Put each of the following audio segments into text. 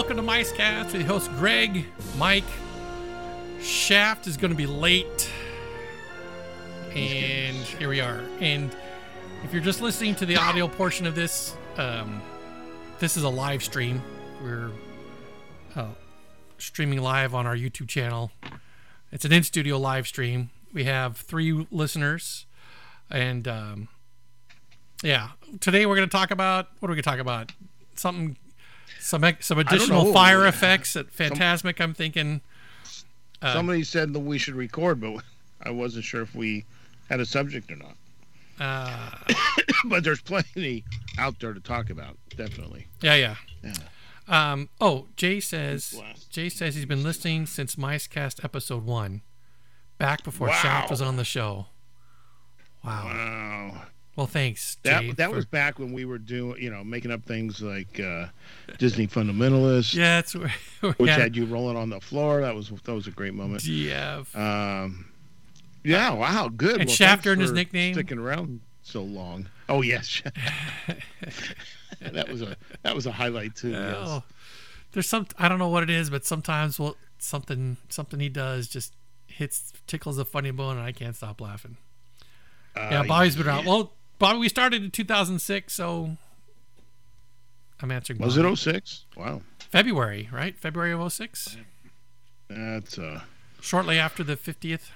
Welcome to Micecast with host Greg, Mike. Shaft is going to be late, and here we are. And if you're just listening to the audio portion of this, um, this is a live stream. We're uh, streaming live on our YouTube channel. It's an in studio live stream. We have three listeners, and um, yeah, today we're going to talk about what are we going to talk about? Something, some some additional fire effects at Fantasmic. I'm thinking. Uh, Somebody said that we should record, but I wasn't sure if we had a subject or not. uh, but there's plenty out there to talk about, definitely. yeah, yeah. Yeah. Um, oh, Jay says Jay says he's been listening since Micecast episode one, back before Wow. Shaft was on the show. Wow. Wow. Well, thanks, That Jay. that for- was back when we were doing, you know, making up things like uh, Disney Fundamentalist, yeah. That's where which had had you rolling on the floor. That was that was a great moment. DF. Um, yeah, wow, good. And well, Shaft thanks earned his nickname? Sticking around so long. Oh yes, that was a that was a highlight too. Yes. Oh, there's some I don't know what it is, but sometimes well something something he does just hits tickles a funny bone, and I can't stop laughing. yeah, Uh, Bobby's been around. Well, Bobby, we started in 2006, so I'm answering. Was Bobby. it 06? Wow, February, right? February of 06? that's uh Shortly after the 50th.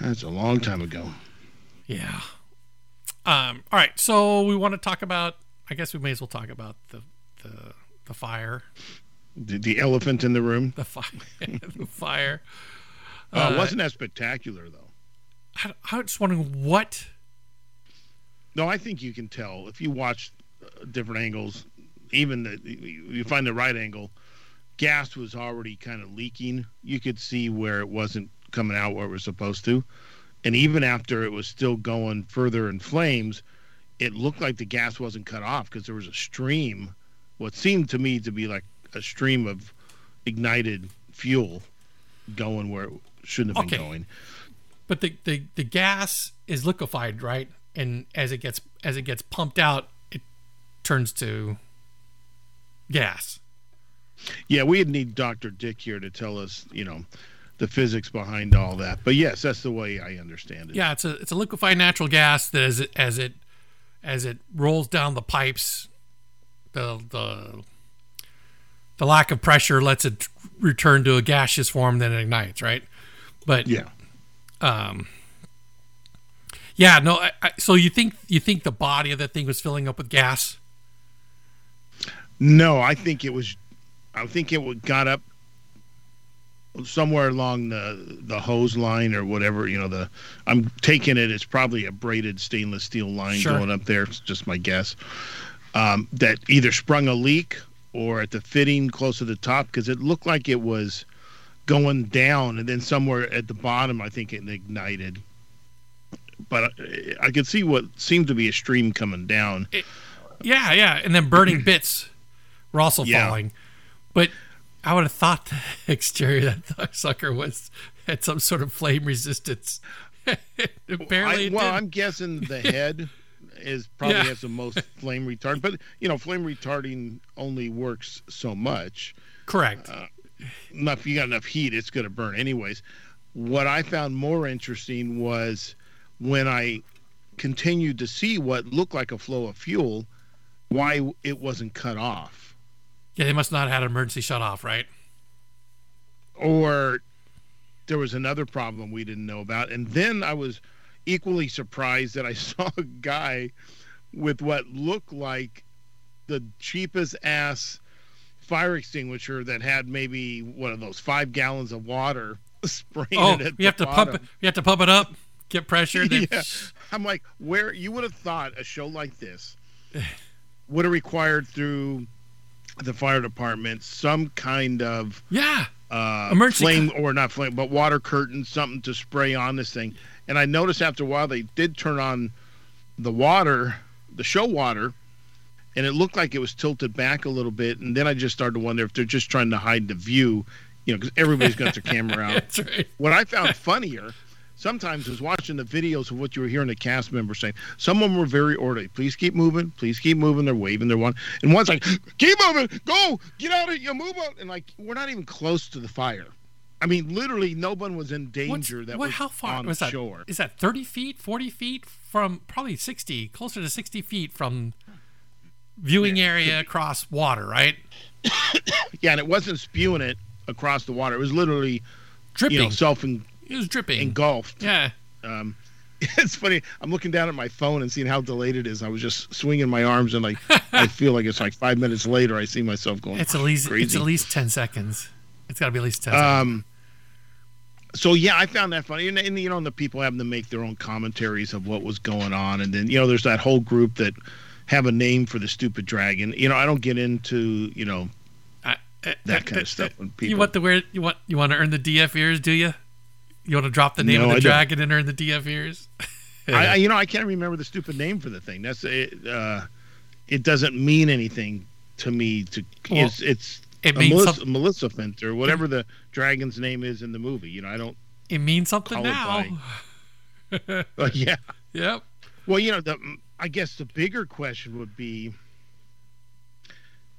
that's a long time ago. Yeah. Um, all right, so we want to talk about. I guess we may as well talk about the the the fire, The, the elephant in the room. the fire, the fire. Uh, Uh, it wasn't that spectacular though. I, I was just wondering what. No, I think you can tell if you watch uh, different angles. Even the you find the right angle, gas was already kind of leaking. You could see where it wasn't coming out where it was supposed to, and even after it was still going further in flames, it looked like the gas wasn't cut off because there was a stream, what seemed to me to be like a stream of ignited fuel going where it shouldn't have been Okay. going. But the, the the gas is liquefied, right? And as it gets as it gets pumped out, it turns to gas. Yeah, we'd need Dr. Dick here to tell us, you know, the physics behind all that. But yes, that's the way I understand it. Yeah, it's a it's a liquefied natural gas that as it as it as it rolls down the pipes, the the the lack of pressure lets it return to a gaseous form, then it ignites, right? But Yeah. um, yeah, no. I, I, so you think you think the body of that thing was filling up with gas? No, I think it was I think it got up somewhere along the the hose line or whatever, you know, the I'm taking it it's probably a braided stainless steel line Sure. going up there, it's just my guess. Um, that either sprung a leak or at the fitting close to the top because it looked like it was going down and then somewhere at the bottom I think it ignited. But I, I could see what seemed to be a stream coming down. Yeah, yeah, and then burning bits were also Yeah. falling. But I would have thought the exterior of that sucker was had some sort of flame resistance. Apparently, I, well, didn't. I'm guessing the head is probably Yeah. has the most flame retard, but you know, flame retarding only works so much. correct. Uh, enough, if you got enough heat, it's going to burn anyways. What I found more interesting was when I continued to see what looked like a flow of fuel, why it wasn't cut off, yeah, they must not have had an emergency shut off, right? or there was another problem we didn't know about. And then I was equally surprised that I saw a guy with what looked like the cheapest ass fire extinguisher that had maybe one of those five gallons of water spraying Oh, it at you have to pump it. You have to pump it up, get pressure. Then, Yeah. I'm like, where you would have thought a show like this would have required through the fire department some kind of yeah, uh, Emergency flame or not flame, but water curtain, something to spray on this thing. And I noticed after a while they did turn on the water, the show water, and it looked like it was tilted back a little bit. And then I just started to wonder if they're just trying to hide the view, you know, because everybody's got their camera out. that's right. What I found funnier, sometimes was watching the videos of what you were hearing the cast members saying. Some of them were very orderly. Please keep moving. Please keep moving. They're waving their one, and one's like, "Keep moving. Go. Get out of. You move on." And like, we're not even close to the fire. I mean, literally, no one was in danger. What's- that what- was how far on was that? shore. Is that 30 feet, 40 feet from probably 60, closer to 60 feet from viewing area across water, right? Yeah, and it wasn't spewing it across the water. It was literally, Dripping. you know, self it was dripping. engulfed. yeah. Um, it's funny. I'm looking down at my phone and seeing how delayed it is. I was just swinging my arms and like I feel like it's like five minutes later. I see myself going. It's at least crazy. it's at least 10 seconds. It's got to be at least 10 seconds. Um, so yeah, I found that funny, and, and you know, and the people having to make their own commentaries of what was going on, and then you know, there's that whole group that have a name for the stupid dragon. You know, I don't get into you know that kind of stuff when people, You want the wear you want you want to earn the DF ears, do you? You want to drop the name No, of the I don't. dragon and earn the DF ears? I, I, you know, I can't remember the stupid name for the thing. That's it. Uh, it doesn't mean anything to me. To Well, it's it's it means Melissa, some- Maleficent or whatever the dragon's name is in the movie. You know, I don't. It means something it now. Uh, yeah. Yep. Well, you know, the I guess the bigger question would be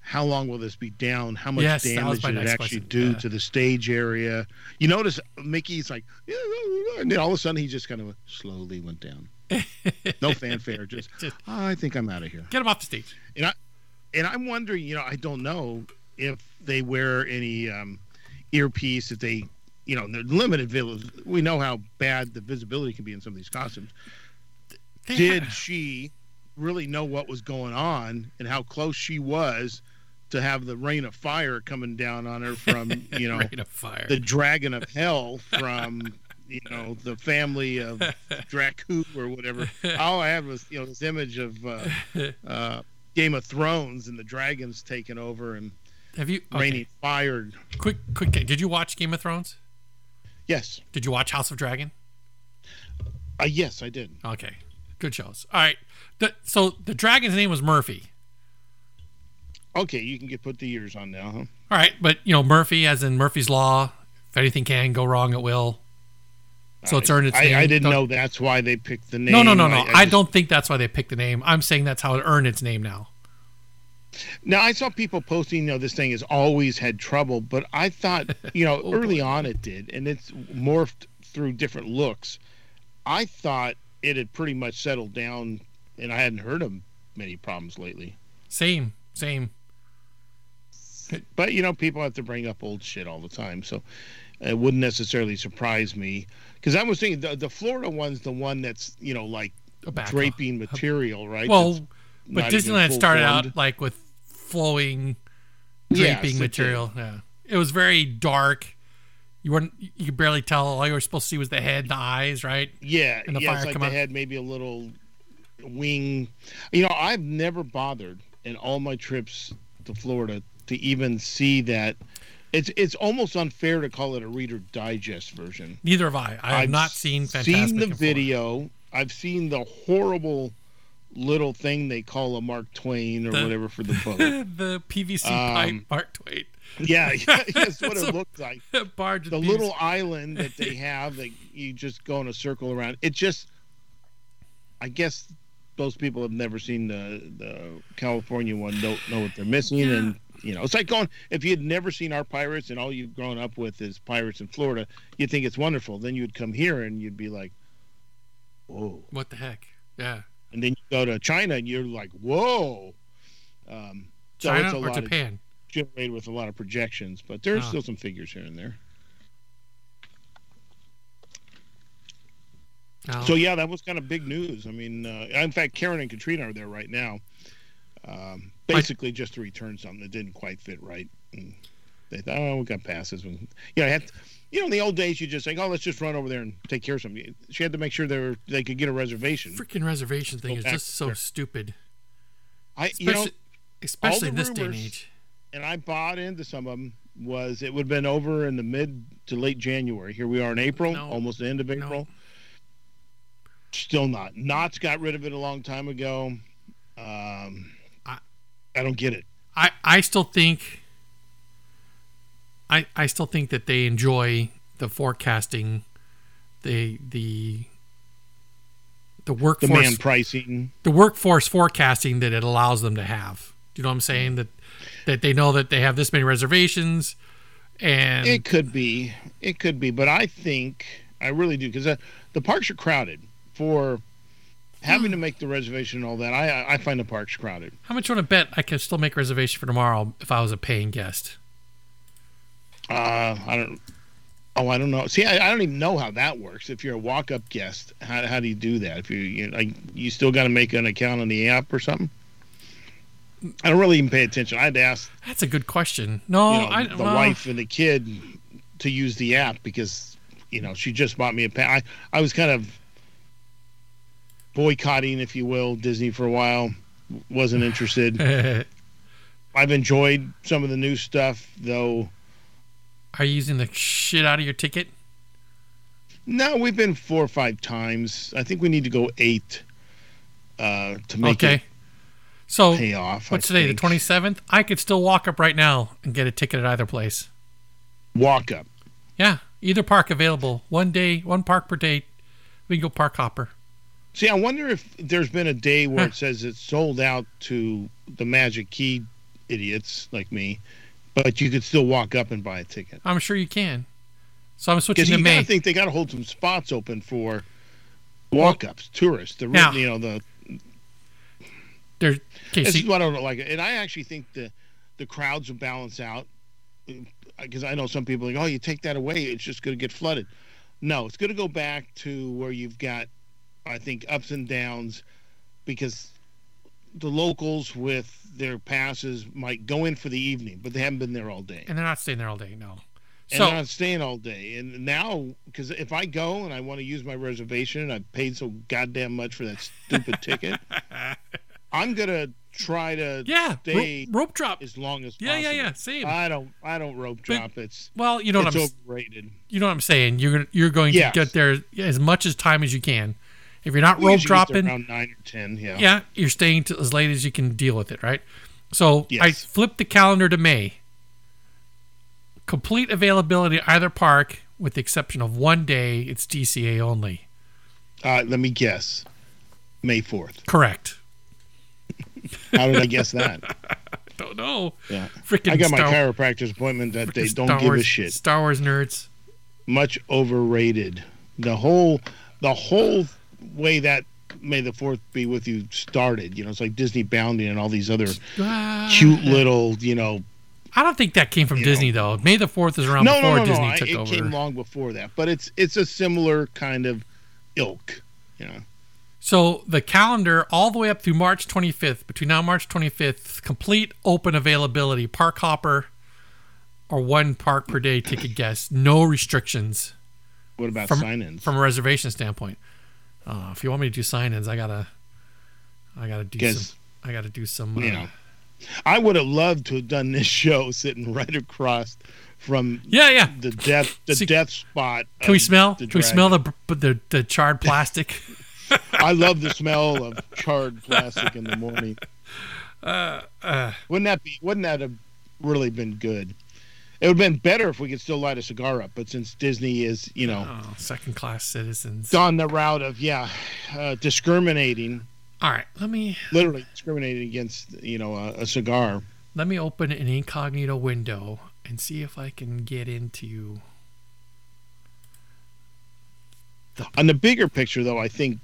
how long will this be down? How much Yes, damage did it actually question, do yeah. to the stage area? You notice Mickey's like, and then all of a sudden he just kind of slowly went down. No fanfare, just, Just- "Oh, I think I'm out of here. Get him off the stage. And I and I'm wondering, you know, I don't know if they wear any um, earpiece, if they, you know, they're limited. We know how bad the visibility can be in some of these costumes They did ha- she really know what was going on and how close she was to have the rain of fire coming down on her from you know Rain of fire. the dragon of hell from you know the family of Dracu or whatever all I had was you know this image of uh, uh, Game of Thrones and the dragons taking over and Have you okay, raining fire quick quick did you watch Game of Thrones? yes Did you watch House of Dragon? uh, yes I did Okay. Good shows. All right. The, so the dragon's name was Murphy. Okay you can get put the ears on now huh All right, but you know Murphy, as in Murphy's Law. If anything can go wrong, it will. So it's earned its I, name. I didn't Don't- know that's why they picked the name No, no, no, no. I, just- don't think that's why they picked the name. I'm saying that's how it earned its name now. Now I saw people posting, you know, this thing has always had trouble, but I thought, you know, Oh, early on it did, and it's morphed through different looks. I thought it had pretty much settled down, and I hadn't heard of many problems lately. Same, same. But you know, people have to bring up old shit all the time, so it wouldn't necessarily surprise me. Because I was thinking the, the Florida one's the one that's you know like draping material, right? Well, That's but Disneyland started full-formed. out like with flowing draping it material. Yeah, it was very dark. You weren't. You could barely tell. All you were supposed to see was the head, the eyes, right? Yeah, and the yeah, fire like come they out. had maybe a little wing. You know, I've never bothered in all my trips to Florida to even see that. It's it's almost unfair to call it a Reader Digest version. Neither have I. I have I've not seen Fantasmic. Seen the video. I've seen the horrible little thing they call a Mark Twain or The- whatever for the boat. the PVC Um, pipe, Mark Twain. yeah, yeah, that's what So- it looked like. Barge the little PVC. island that they have that you just go in a circle around. It just, I guess, those people have never seen the the California one. Don't know what they're missing, and you know, it's like going if you had never seen our pirates and all you've grown up with is pirates in Florida, you'd think it's wonderful. Then you'd come here and you'd be like, whoa. What the heck? Yeah. And then you go to China and you're like, whoa. Um, so China it's a or Japan? generated with a lot of projections, but there's Ah. still some figures here and there. No. So yeah, that was kind of big news. I mean, uh, in fact, Karen and Katrina are there right now, um, basically just to return something that didn't quite fit right. And they thought, oh, we got passes. And, you know, I had, you know, in the old days, you just think, oh, let's just run over there and take care of something. She had to make sure they were, they could get a reservation. freaking reservation thing is just so there. stupid, I, you know, especially, especially this day and age. and I bought into some of them. Was it would have been over in the mid to late January? Here we are in April, No. almost the end of April. Still not. Knott's got rid of it a long time ago. Um, I- don't get it. I, I still think I I still think that they enjoy the forecasting the the the workforce Demand pricing. the workforce forecasting that it allows them to have. Do you know what I'm saying? That that they know that they have this many reservations, and It could be. It could be. But I think, I really do, because uh, the parks are crowded for having to make the reservation and all that. I, I find the parks crowded. how much you want to bet I can still make a reservation for tomorrow if I was a paying guest? Uh, I don't. Oh, I don't know. See, I, I don't even know how that works. If you're a walk-up guest, how, how do you do that? If you you like, you still got to make an account on the app or something. I don't really even pay attention. I had to ask That's a good question. No, you know, I the well, wife and the kid to use the app because you know she just bought me a pen. I I was kind of boycotting, if you will, Disney for a while. Wasn't interested. I've enjoyed some of the new stuff, though. Are you using the shit out of your ticket? No, we've been four or five times. I think we need to go eight uh, to make okay. it So pay off. I what's today? think. The 27th. I could still walk up right now and get a ticket at either place. walk up. Yeah, either park available. One day, one park per day. We can go park hopper. See, I wonder if there's been a day where Huh. it says it's sold out to the Magic Key idiots like me, but you could still walk up and buy a ticket. I'm sure you can. So I'm switching to you May. gotta think they gotta hold some spots open for walk-ups, tourists. The Now- you know the There, okay, this is what I don't like, and I actually think the the crowds will balance out. Uh, because I know some people are like, oh, you take that away, it's just going to get flooded. No, it's going to go back to where you've got, I think, ups and downs, because the locals with their passes might go in for the evening, but they haven't been there all day. and they're not staying there all day. No. and So they're not staying all day. And now, because if I go and I want to use my reservation and I paid so goddamn much for that stupid ticket, I'm gonna try to yeah, stay rope, rope drop. as long as Yeah, possible. yeah, yeah. Same. I don't, I don't rope But- drop. it's well, you know what I'm. overrated. You know what I'm saying. You're gonna you're going Yes. to get there as much as time as you can. If you're not rope dropping, around nine or ten. Yeah. yeah, you're staying as late as you can deal with it, right? So I flipped the calendar to May. Complete availability either park, with the exception of one day. It's DCA only. Uh, let me guess. May fourth. Correct. How did I guess that? Don't know. Yeah. Freaking I got my Star, chiropractor's appointment that day. Don't Star give Wars, a shit. Star Wars nerds. Much overrated. The whole, the whole way that May the Fourth be with you started. You know, it's like Disney Bounding and all these other Ah, cute little, you know. I don't think that came from Disney though. May the Fourth is around No, before no, no, Disney no. Took it over. came long before that, but it's it's a similar kind of ilk. You know. So the calendar all the way up through March 25th, between now and March 25th, complete open availability, park hopper or one park per day ticket guest, no restrictions What about From- sign-ins? from a reservation standpoint. Uh, if you want me to do sign-ins, I gotta, I gotta do some, I gotta do some. Uh, you know, I would have loved to have done this show sitting right across from yeah, yeah. the death the See- death spot. Can we smell? Can we smell the the the charred plastic? I love the smell of charred plastic in the morning. uh, uh, Wouldn't that be? Wouldn't that have really been good? It would have been better if we could still light a cigar up, but since Disney is, you know, oh, second-class citizens. gone the route of yeah, uh, discriminating, All right, let me literally discriminating against you know a, a cigar. let me open an incognito window and see if I can get into. On the bigger picture, though, I think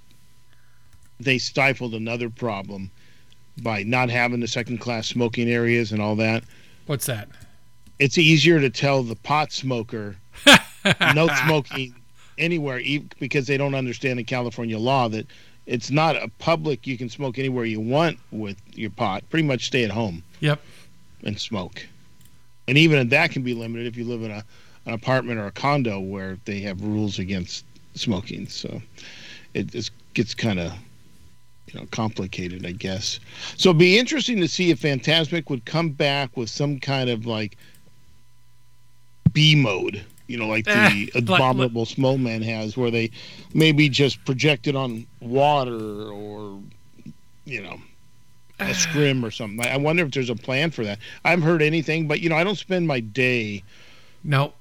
they stifled another problem by not having the second class smoking areas and all that. What's that? It's easier to tell the pot smoker no smoking anywhere because they don't understand the California law that it's not a public you can smoke anywhere you want with your pot. Pretty much stay at home Yep. and smoke. And even that can be limited if you live in a an apartment or a condo where they have rules against smoking. So it just gets kind of you know complicated, I guess. So it'd be interesting to see if Fantasmic would come back with some kind of like B mode, you know, like the Abominable Snowman has, where they maybe just project it on water or you know a scrim or something. I I wonder if there's a plan for that. I haven't heard anything, but you know, I don't spend my day No.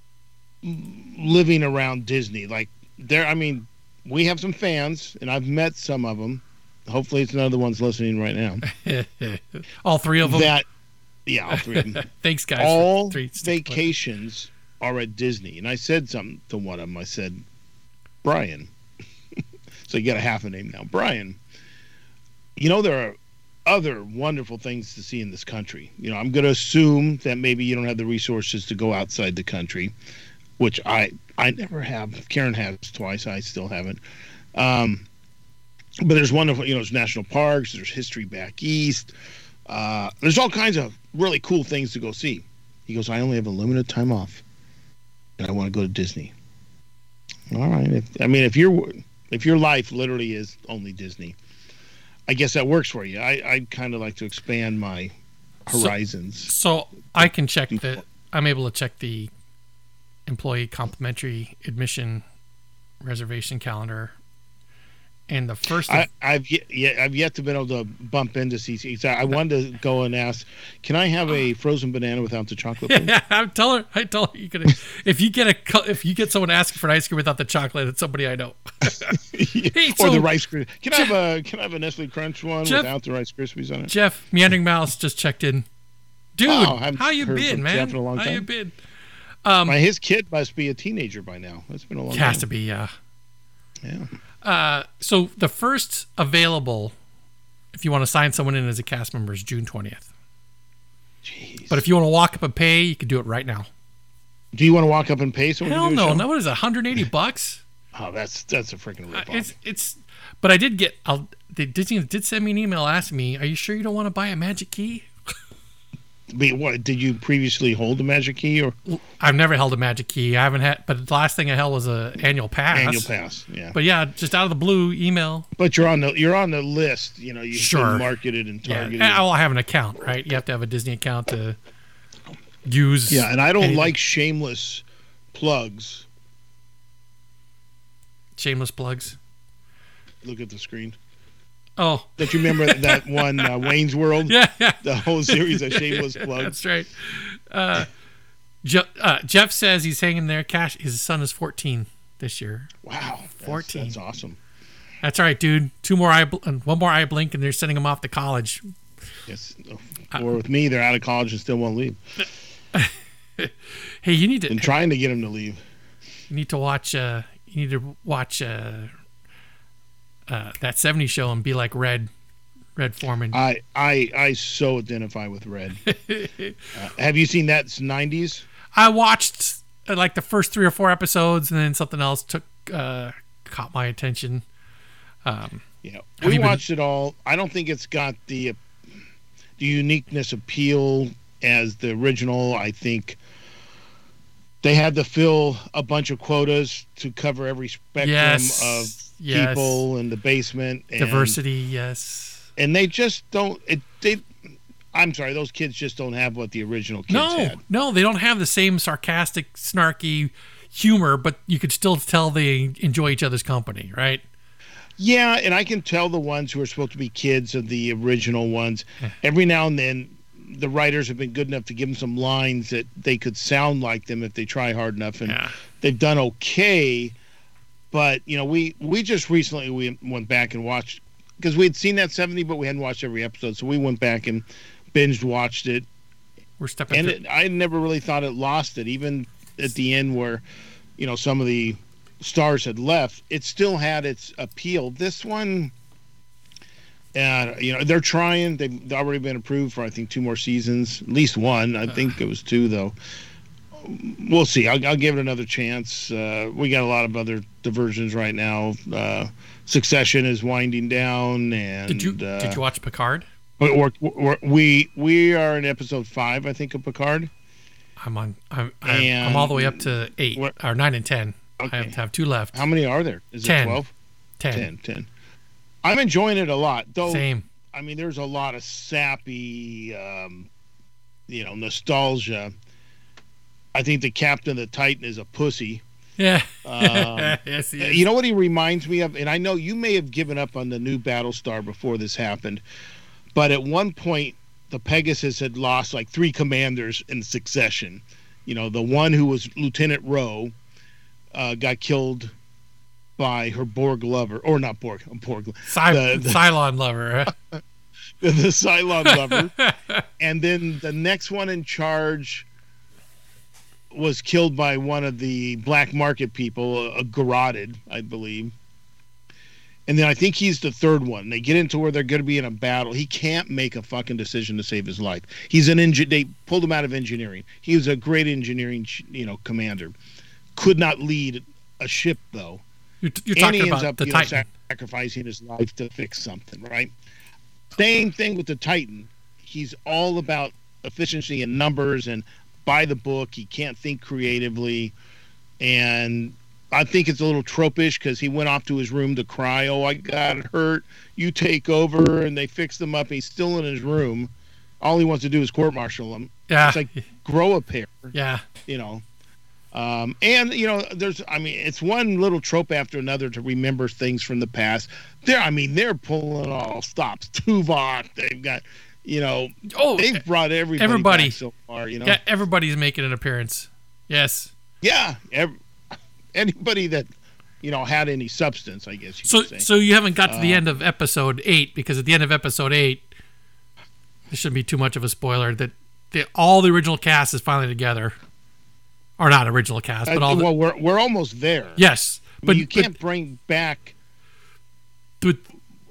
living around Disney. Like there. I mean, we have some fans, and I've met some of them. Hopefully, it's none of the ones listening right now. all three of them. That, yeah, all three of them. Thanks, guys. all vacations are at Disney. And I said something to one of them. I said, Brian. so you got a half a name now. Brian. You know, there are other wonderful things to see in this country. You know, I'm going to assume that maybe you don't have the resources to go outside the country, which I I never have. Karen has twice. I still haven't. Um, but there's wonderful, you know, there's national parks, there's history back east. Uh, there's all kinds of really cool things to go see. He goes, I only have a limited time off, and I want to go to Disney. All right. If, I mean, if your if your life literally is only Disney, I guess that works for you. I I kind of like to expand my So- horizons. So I can check that. I'm able to check the employee complimentary admission reservation calendar. And the first, I, I've yet, yet I've yet to been able to bump into CC. I wanted to go and ask, can I have a frozen banana without the chocolate? yeah, I tell her. I tell her you can. If you get a, if you get someone asking for an ice cream without the chocolate, it's somebody I know. Hey, or so- the Rice cream. Can I have a can I have a Nestle Crunch one Jeff- without the Rice Krispies on it? Jeff Meandering Mouse just checked in. Dude, haven't how you been, man? Jeff in a long how you time. been? My, um, his kid must be a teenager by now. That's been a long time. Has to be, yeah. Yeah. Uh, so the first available, if you want to sign someone in as a cast member, is June twentieth. Jeez. But if you want to walk up and pay, you can do it right now. do you want to walk up and pay someone? Hell to do a no, no, what is it, 180 bucks? Oh, that's that's a freaking Uh, rip it's it's, but I did get. I'll, they, Disney did send me an email asking me, "Are you sure you don't want to buy a magic key?" But what did you previously hold the magic key or I've never held a magic key. I haven't had, but the last thing I held was a annual pass. annual pass? Yeah. But yeah, just out of the blue, email. But you're on the you're on the list. You know, you've Sure. been marketed and Yeah, targeted. Ah, and I'll have an account, right? You have to have a Disney account to use. Yeah, and I don't anything. like shameless plugs. shameless plugs. Look at the screen. Oh, Don't you remember that one uh, Wayne's World? yeah, yeah. The whole series of shameless plugs. That's right. Uh, Je- uh, Jeff says he's hanging there. Cash. His son is 14 this year. Wow, 14. That's awesome. That's all right, dude. Two more eye, bl- one more eye blink, and they're sending him off to college. Yes. Or with me, they're out of college and still won't leave. Hey, you need to Been trying to get him to leave. you need to watch. Uh, you need to watch uh, uh, that 70s show and be like Red, Red Foreman. I I I so identify with Red. uh, have you seen that? 90s. I watched uh, like the first three or four episodes, and then something else took uh, caught my attention. Um, Yeah, Have we you been- watched it all. I don't think it's got the the uniqueness appeal as the original. I think they had to fill a bunch of quotas to cover every spectrum yes, of yes. people in the basement. And, diversity. Yes. and they just don't. It, they, I'm sorry, those kids just don't have what the original kids No, had. no, they don't have the same sarcastic, snarky humor, but you could still tell they enjoy each other's company, right? Yeah, and I can tell the ones who are supposed to be kids of the original ones. Every now and then, the writers have been good enough to give them some lines that they could sound like them if they try hard enough, and Yeah. they've done okay. But you know, we we just recently we went back and watched because we had seen that seventy, but we hadn't watched every episode, so we went back and binged watched it, We're stepping and through. it, I never really thought it lost it, even at the end where, you know, some of the stars had left. It still had its appeal. This one, uh, you know, they're trying. They've they've already been approved for I think two more seasons, at least one. I think it was two though. We'll see. I'll, I'll give it another chance. Uh, we got a lot of other diversions right now. Uh, Succession is winding down, and did you uh, did you watch Picard? we're, we're, we we are in episode five, I think, of Picard. I'm on. I'm, I'm, I'm all the way up to eight or nine and ten. I have to have two left. How many are there? Is Ten. it 12? Ten. 10. 10. I'm enjoying it a lot. Though, Same. I mean, there's a lot of sappy, um, you know, nostalgia. I think the captain of the Titan is a pussy. Yeah. Um, yes. you know what he reminds me of? And I know you may have given up on the new Battlestar before this happened, but at one point, the Pegasus had lost like three commanders in succession. You know, the one who was Lieutenant Rowe uh, got killed by her Borg lover, or not Borg, Borg, Cy- the- the- Cylon lover. the Cylon lover. and then the next one in charge was killed by one of the black market people, uh, uh, a garroted, I believe. And then I think he's the third one. They get into where they're going to be in a battle. He can't make a fucking decision to save his life. He's an engine. They pulled him out of engineering. He was a great engineering, you know, commander. Could not lead a ship though You're, you're and he talking ends about up the you know, sacrificing his life to fix something, right? Same thing with the Titan. He's all about efficiency and numbers and by the book. He can't think creatively, and I think it's a little tropish because he went off to his room to cry. Oh, I got hurt. You take over, and they fixed him up. He's still in his room. All he wants to do is court martial him. yeah. It's like grow a pair yeah. you know um, and you know there's i mean it's one little trope after another to remember things from the past there i mean they're pulling all stops tuvok they've got you know Oh, they've brought everybody, everybody. so far you know yeah. Everybody's making an appearance. Yes. yeah ev- anybody that you know had any substance i guess you So, could say so you haven't got to the Uh, end of episode eight because at the end of episode eight, this shouldn't be too much of a spoiler that the, all the original cast is finally together, or not original cast, but all the well we're, we're almost there yes, I mean, but you can't bring back but,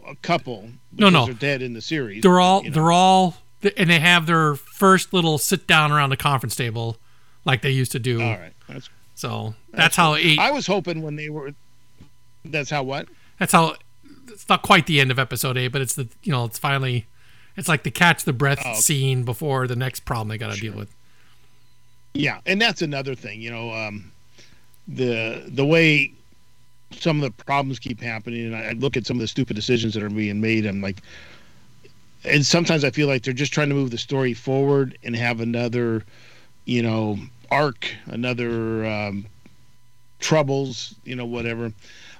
a couple No, no. they're dead in the series they're all you know. they're all and they have their first little sit down around the conference table like they used to do. all right that's, So that's how eight. i was hoping when they were that's how what That's how. It's not quite the end of episode eight, but it's the you know it's finally. It's like the catch the breath Oh, okay. scene before the next problem they got to deal with. Yeah, and that's another thing, you know, um, the the way some of the problems keep happening, and I, I look at some of the stupid decisions that are being made. I'm like, and sometimes I feel like they're just trying to move the story forward and have another, you know, arc, another um, troubles, you know, whatever.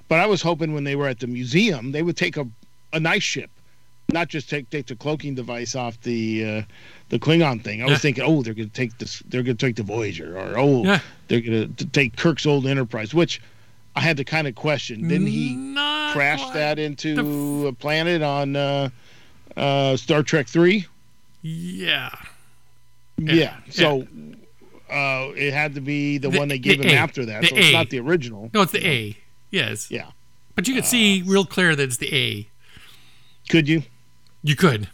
But I was hoping when they were at the museum, they would take a a nice ship, not just take take the cloaking device off the. Uh, the Klingon thing. I was Yeah. thinking, oh, they're to take this. They're to take the Voyager, or oh, Yeah. they're to take Kirk's old Enterprise, which I had to kind of question. Didn't he Not crash that into a planet on uh, uh, Star Trek Three? Yeah. Yeah. Yeah, So uh, it had to be the, The- one they gave the him A. after that. The so it's not the original. No, it's the A. Yes. Yeah. But you could see real clear that it's the A. Could you? You could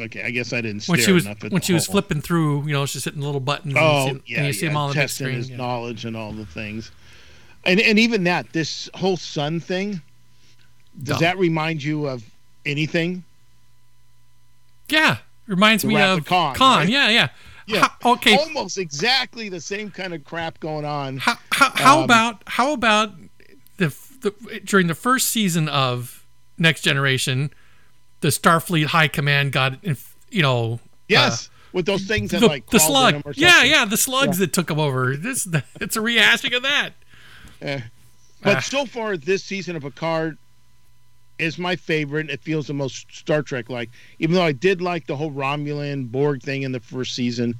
Okay, I guess I didn't. when she was when she was flipping through. You know, she's hitting little buttons. Oh, and, you see, yeah, and you see yeah, them all on the big testing screen. his yeah. knowledge and all the things, and and even that this whole sun thing. Does Dumb. that remind you of anything? Yeah, reminds The me of Khan, Khan. right? Yeah, yeah. Yeah. How- okay. Almost exactly the same kind of crap going on. How, how, how Um, about how about the, the during the first season of Next Generation, the Starfleet High Command got you know Yes, with those things that the, like the slug. Yeah, yeah, the slugs that took them over. This it's a rehashing of that. Eh. But Ah. so far, this season of Picard is my favorite. It feels the most Star Trek like. Even though I did like the whole Romulan Borg thing in the first season,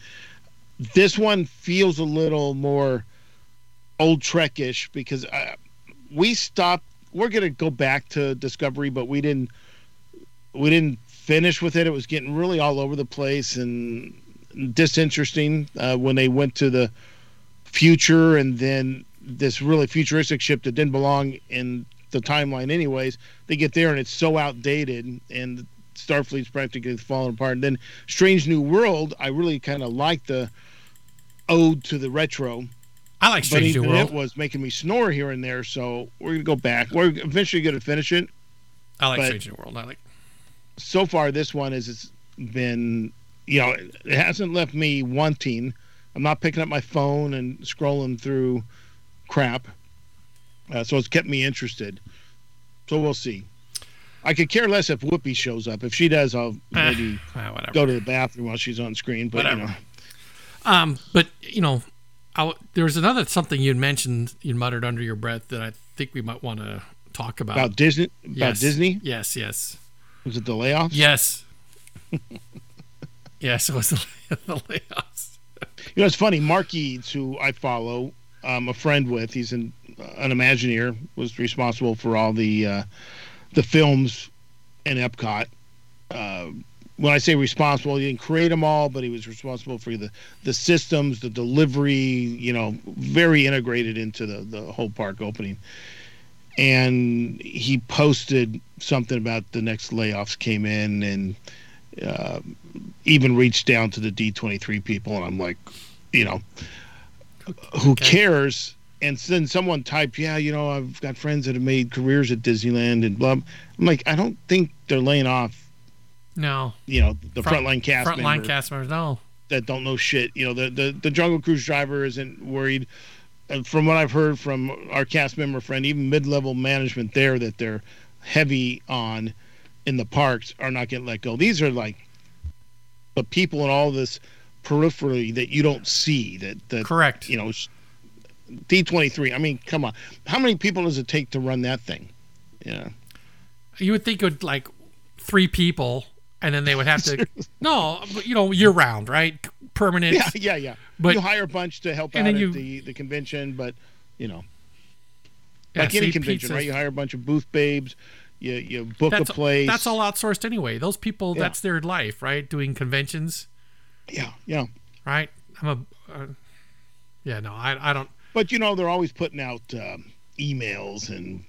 this one feels a little more old Trekish because uh, we stopped. We're gonna go back to Discovery, but we didn't. We didn't finish with it. It was getting really all over the place and disinteresting uh, when they went to the future and then this really futuristic ship that didn't belong in the timeline anyways they get there and it's so outdated and starfleet's practically falling apart and then strange new world i really kind of like the ode to the retro I like Strange New World. it was making me snore here and there so we're gonna go back we're eventually gonna finish it I like Strange New World. I like. so far this one has it's been you know it hasn't left me wanting i'm not picking up my phone and scrolling through crap uh, so it's kept me interested so we'll see i could care less if whoopi shows up if she does i'll Eh, maybe whatever. go to the bathroom while she's on screen but Whatever. you know Um, but you know, there was another something you mentioned. You muttered under your breath that I think we might want to talk about. about disney about Yes. disney Yes, yes, was it the layoffs yes. yes, it was the, the layoffs. You know, it's funny. Mark Eads, who I follow, I'm a friend with. He's in an Imagineer, was responsible for all the uh, the films in Epcot. Uh, when I say responsible, he didn't create them all, but he was responsible for the the systems, the delivery. You know, very integrated into the the whole park opening. And he posted something about the next layoffs came in and uh, even reached down to the D23 people, and I'm like, you know, who okay. cares? And then someone typed, yeah, you know, I've got friends that have made careers at Disneyland and blah. I'm like, I don't think they're laying off. No. You know, the Front, frontline cast frontline member cast members, no. That don't know shit. You know, the, the, the Jungle Cruise driver isn't worried. And from what I've heard from our cast member friend, even mid level management there that they're heavy on in the parks are not getting let go. These are like the people in all this periphery that you don't see that, that correct you know d23 i mean come on how many people does it take to run that thing yeah you would think it would like three people and then they would have to no you know year round right permanent yeah yeah yeah but you hire a bunch to help out you, at the the convention but you know yeah, like any convention right you hire a bunch of booth babes you you book that's, a place. That's all outsourced anyway. Those people, yeah. that's their life, right? Doing conventions. Yeah, yeah. Right. I'm a. Uh, yeah, no, I I don't. But you know, they're always putting out um, emails and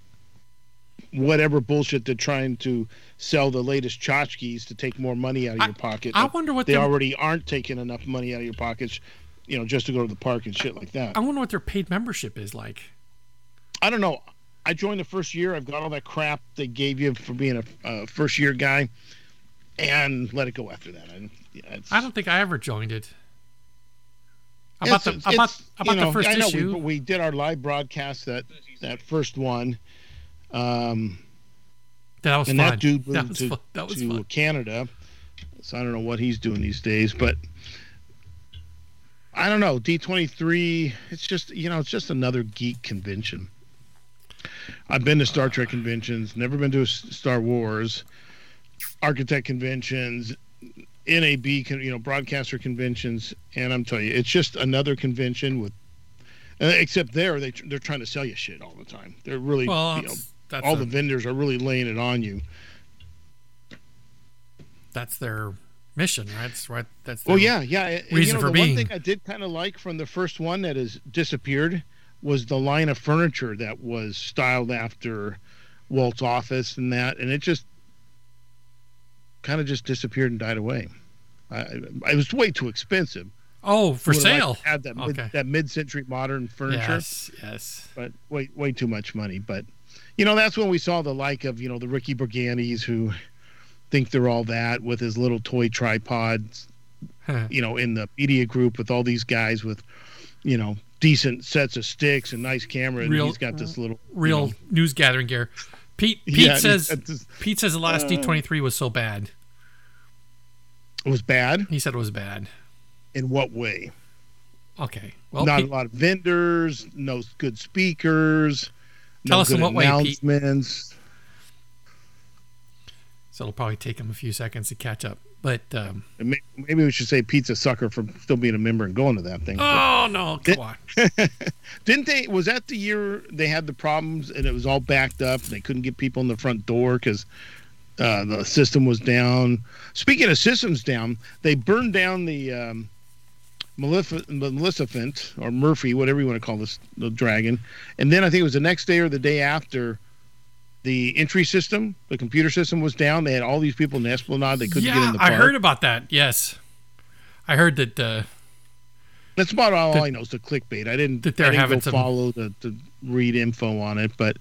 whatever bullshit they're trying to sell the latest tchotchkes to take more money out of I, your pocket. I wonder what they already aren't taking enough money out of your pockets, you know, just to go to the park and shit like that. I wonder what their paid membership is like. I don't know. I joined the first year. I've got all that crap they gave you for being a, a first year guy, and let it go after that. I, yeah, I don't think I ever joined it. About the about, about know, the first I know issue. We, we, did our live broadcast that that first one. Um, that was and fun. that dude moved that was to, fun. That was to fun. Canada, so I don't know what he's doing these days, but. I don't know. D23, it's just, you know, it's just another geek convention. I've been to Star Trek conventions, never been to a Star Wars, architect conventions, NAB, you know, broadcaster conventions, and I'm telling you, it's just another convention with. Uh, except there, they they're trying to sell you shit all the time. They're really, well, you know, all a, the vendors are really laying it on you. That's their mission, right? That's right. That's well, yeah, yeah. Reason you know, for the being. One thing I did kind of like from the first one that has disappeared was the line of furniture that was styled after Walt's office and that, and it just kind of just disappeared and died away. I, it was way too expensive. Oh, for sale. Like that okay. mid, that mid-century modern furniture. Yes, yes. But way way too much money. But you know that's when we saw the like of you know the Ricky Brigantes who think they're all that with his little toy tripods. Huh. You know, in the media group with all these guys with, you know, decent sets of sticks and nice camera, and real, he's got this little real you know, news gathering gear. Pete Pete yeah, says this, Pete says the last uh, D twenty three was so bad. It was bad. He said it was bad. In what way? Okay. Well, not Pete, a lot of vendors, no good speakers. Tell no us in what way, Pete. So it'll probably take him a few seconds to catch up. But um, maybe we should say pizza sucker for still being a member and going to that thing. Oh no, come did, on! didn't they? Was that the year they had the problems and it was all backed up? They couldn't get people in the front door because uh, the system was down. Speaking of systems down, they burned down the um, Maleficent or Murphy, whatever you want to call this, the dragon. And then I think it was the next day or the day after the entry system, the computer system was down. They had all these people in the Esplanade. They couldn't yeah, get in the park. I heard about that. Yes, I heard that. Uh, That's about all that, I know. It's the clickbait. I didn't. That they're I didn't having go some... follow to, to read info on it, but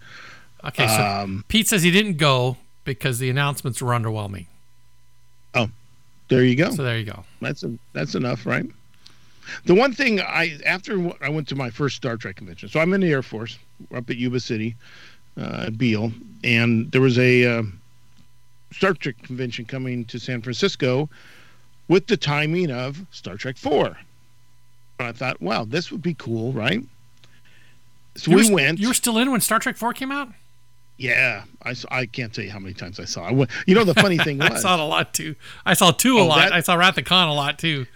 okay. So um, Pete says he didn't go because the announcements were underwhelming. Oh, there you go. So there you go. That's a, that's enough, right? The one thing I after I went to my first Star Trek convention, so I'm in the Air Force we're up at Yuba City, uh, Beale, and there was a uh, Star Trek convention coming to San Francisco with the timing of Star Trek Four. I thought, wow, this would be cool, right? So you we were, went. You were still in when Star Trek Four came out. Yeah, I, I can't tell you how many times I saw it. You know, the funny thing was I saw it a lot too. I saw two a oh, lot. That, I saw Wrath of Khan a lot too.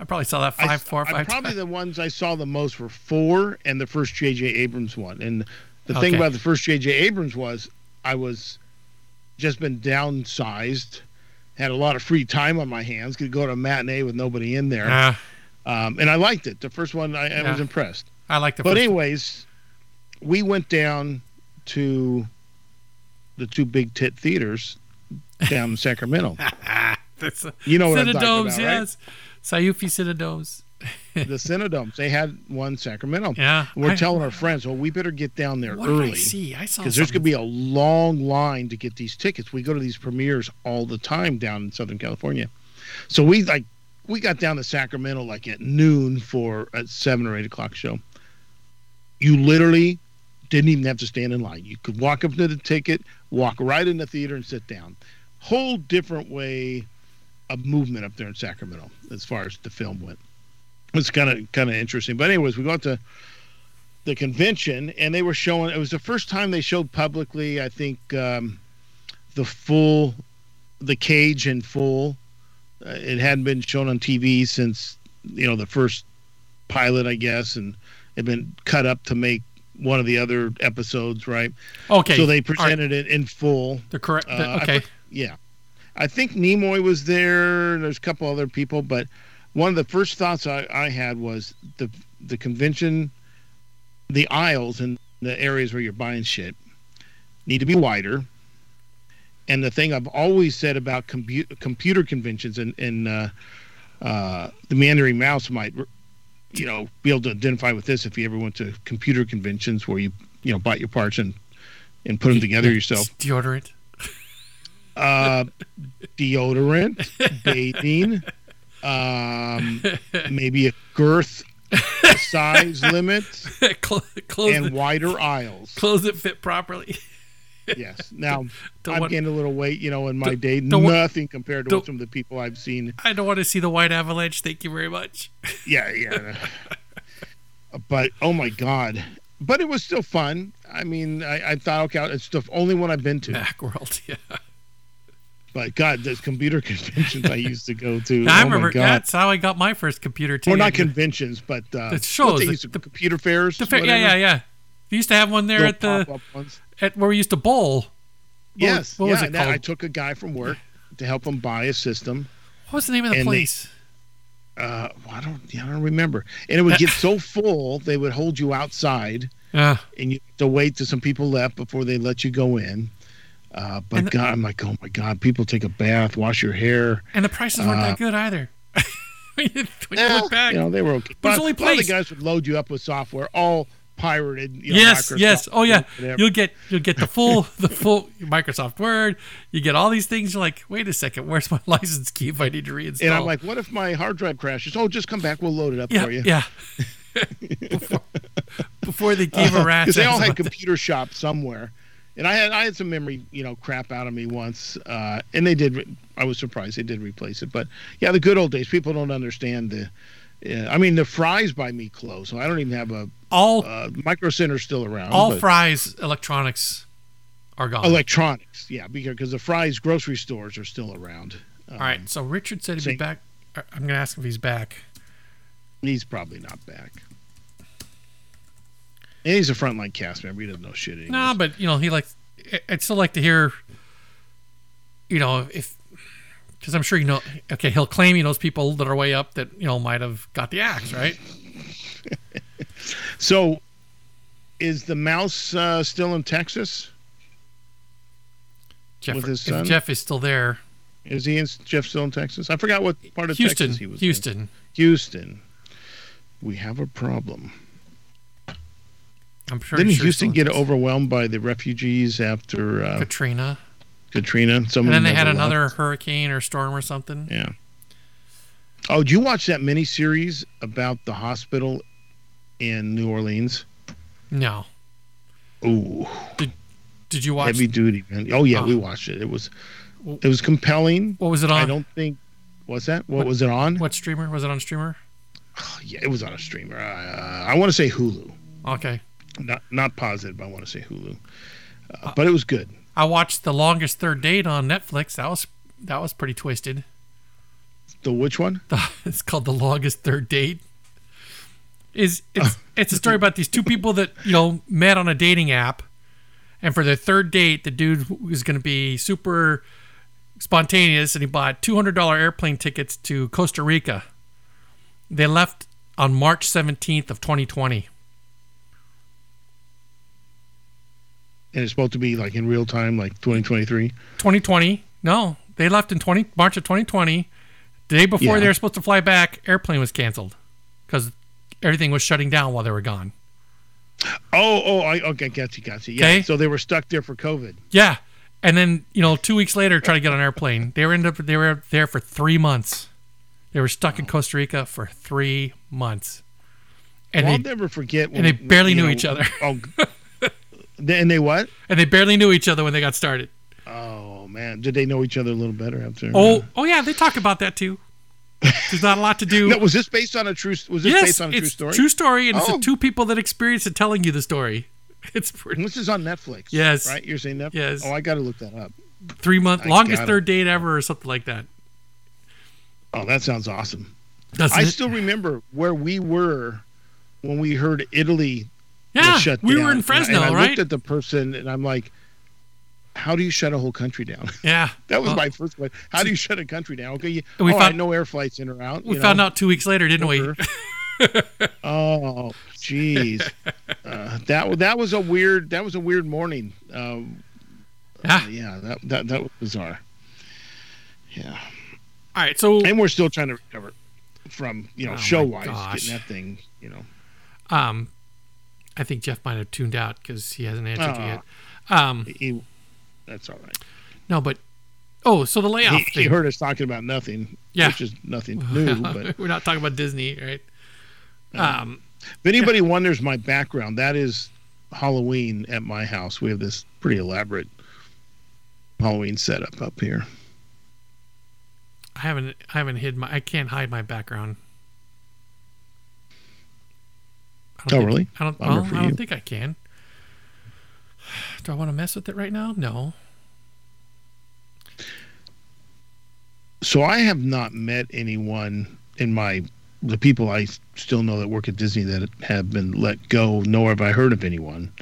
I probably saw that five, I, four I- five probably times. the ones I saw the most were four and the first J.J. Abrams one. And the thing about the first J.J. Abrams was I was just been downsized, had a lot of free time on my hands, could go to a matinee with nobody in there, Yeah, um, and I liked it. The first one, I, I was impressed. I like the But anyways, we went down to the two big tit theaters down in Sacramento. That's a, You know what I'm talking about, right? yes. Syufy Cinedomes. The Cinedomes. They had one in Sacramento. Yeah. We're I- telling our friends, well, we better get down there What did I early see? I saw because there's going to be a long line to get these tickets. We go to these premieres all the time down in Southern California. So we like we got down to Sacramento like at noon for a seven or eight o'clock show. You literally didn't even have to stand in line. You could walk up to the ticket, walk right in the theater, and sit down. Whole different way of movement up there in Sacramento as far as the film went. It's kind of kind of interesting. But anyways, we got to the convention and they were showing. It was the first time they showed publicly. I think um, the full, the cage in full. Uh, it hadn't been shown on TV since you know the first pilot, I guess, and it had been cut up to make one of the other episodes, right? Okay. So they all right, presented it in full. The correct. Uh, I okay. for- yeah. I think Nimoy was there. There's a couple other people, but one of the first thoughts I, I had was the the convention, the aisles and the areas where you're buying shit need to be wider. And the thing I've always said about compu- computer conventions and, and uh, uh, the Meandering Mouse might, you know, be able to identify with this if you ever went to computer conventions where you, you know, bought your parts and and put them together yourself Deodorant. uh, deodorant, bathing, um, maybe a girth size limit, and wider aisles. clothes that fit properly. Yes. Now Don't I've want- gained a little weight, you know, in my Don't- day. don't Nothing compared to some of the people I've seen. I don't want to see the white avalanche. Thank you very much. Yeah, yeah. but oh my god. But it was still fun. I mean, I, I thought, okay, it's the only one I've been to. Macworld. Yeah. But God, those computer conventions I used to go to. I oh remember that's how I got my first computer too. Well, not conventions, but uh, The shows, the- to- the- computer fairs. The fair, yeah, yeah, yeah. We used to have one there Little at the at where we used to bowl. Yes, what yeah. was it and I took a guy from work to help him buy a system. what was the name of the and they- place? Uh, well, I don't, yeah, I don't remember. And it would get so full, they would hold you outside, Yeah. and you have to wait till some people left before they let you go in. Uh, but the- God, I'm like, oh my God, people take a bath, wash your hair. and the prices weren't Uh, that good either. when you, when you Well, back, you know, they were okay. But only a lot of the guys would load you up with software, all pirated. You know, yes, Microsoft yes. Oh yeah, you'll get you'll get the full the full Microsoft Word. You get all these things. You're like, wait a second, where's my license key if I need to reinstall? And I'm like, what if my hard drive crashes? Oh, just come back. We'll load it up yeah, for you. yeah. before, before they gave a rat's because they all had that. computer shops somewhere, and I had I had some memory, you know, crap out of me once, uh, and they did. Re- I was surprised they did replace it, but yeah, the good old days. People don't understand the. Yeah, I mean, the Fry's by me close. so I don't even have a all uh, Micro center still around. all Fry's electronics are gone. electronics, yeah, because the Fry's grocery stores are still around. Um, all right, so Richard said he'd be back. I'm gonna ask if he's back. he's probably not back. And he's a frontline cast member. He doesn't know shit anymore. No, but you know he likes. I- I'd still like to hear. You know if. Because I'm sure you know. Okay, he'll claim he knows people that are way up that you know might have got the axe, right? So, is the mouse uh, still in Texas? Jeff, With his son? Jeff is still there. Is he in Jeff still in Texas? I forgot what part of Houston, Texas he was. in. Houston. Houston. We have a problem. I'm sure. Didn't sure Houston get overwhelmed by the refugees after uh, Katrina? Katrina? Some And then they had another left. hurricane or storm or something. Yeah. Oh, did you watch that miniseries about the hospital in New Orleans? No. Ooh, Did you watch? heavy duty, man. Oh yeah, Oh. we watched it. It was, it was compelling. What was it on? I don't think. Was that? What, What- was it on? What streamer was it on? Streamer? Oh, Yeah, it was on a streamer. Uh, I want to say Hulu. Okay. Not not positive. I want to say Hulu. Uh, Uh, but it was good. I watched the longest third date on Netflix. That was that was pretty twisted. The which one? it's called the longest third date. Is it's it's a story about these two people that you know met on a dating app, and for their third date, the dude was going to be super spontaneous, and he bought two hundred dollar airplane tickets to Costa Rica. They left on March seventeenth of twenty twenty. And it's supposed to be like in real time, like 2023. 2020. No, they left in 20 March of 2020. The day before Yeah. they were supposed to fly back, airplane was canceled because everything was shutting down while they were gone. Oh, oh, I okay, got you, got you. Yeah. Okay. So they were stuck there for COVID. Yeah, and then you know, two weeks later, try to get on an airplane. They were ended up they were there for three months. They were stuck in Costa Rica for three months, and well, I'll they never forget. and they barely knew know, each other. Oh, and they what? and they barely knew each other when they got started. Oh man, did they know each other a little better after? Uh, oh, oh yeah, they talk about that too. There's not a lot to do. no, was this based on a true? Was this yes, based on a true story? true story, and it's Oh. the two people that experience it telling you the story. It's pretty This is on Netflix. Yes. Right. You're saying Netflix. Yes. Oh, I got to look that up. three month I longest it. third date ever, or something like that. Oh, that sounds awesome. Doesn't I it? still remember where we were when we heard Italy yeah, shut we down. were in And I- Fresno, and I, right? looked at the person and I'm like, how do you shut a whole country down? yeah, that was Well, my first question. How do you shut a country down? Okay, you, We oh, found- know air flights in or out. We found know. out two weeks later, didn't we? Oh, jeez. Uh, that that was a weird that was a weird morning. Um, Yeah. yeah, that, that that was bizarre. Yeah, All right, so and we're still trying to recover from you know Oh, show wise getting that thing. You know, um, I think Jeff might have tuned out because he hasn't answered you Oh. yet. Um, he, that's all right. no, but oh, so the layoff He, he heard us talking about nothing, Yeah. which is nothing new. But We're not talking about Disney, right? Um, if anybody wonders my background, that is Halloween at my house. We have this pretty elaborate Halloween setup up here. I haven't, I haven't hid my, I can't hide my background. I don't Oh, think- really? I don't. Well, I don't think I can. Do I want to mess with it right now? No. So I have not met anyone in my the people I still know that work at Disney that have been let go, nor have I heard of anyone.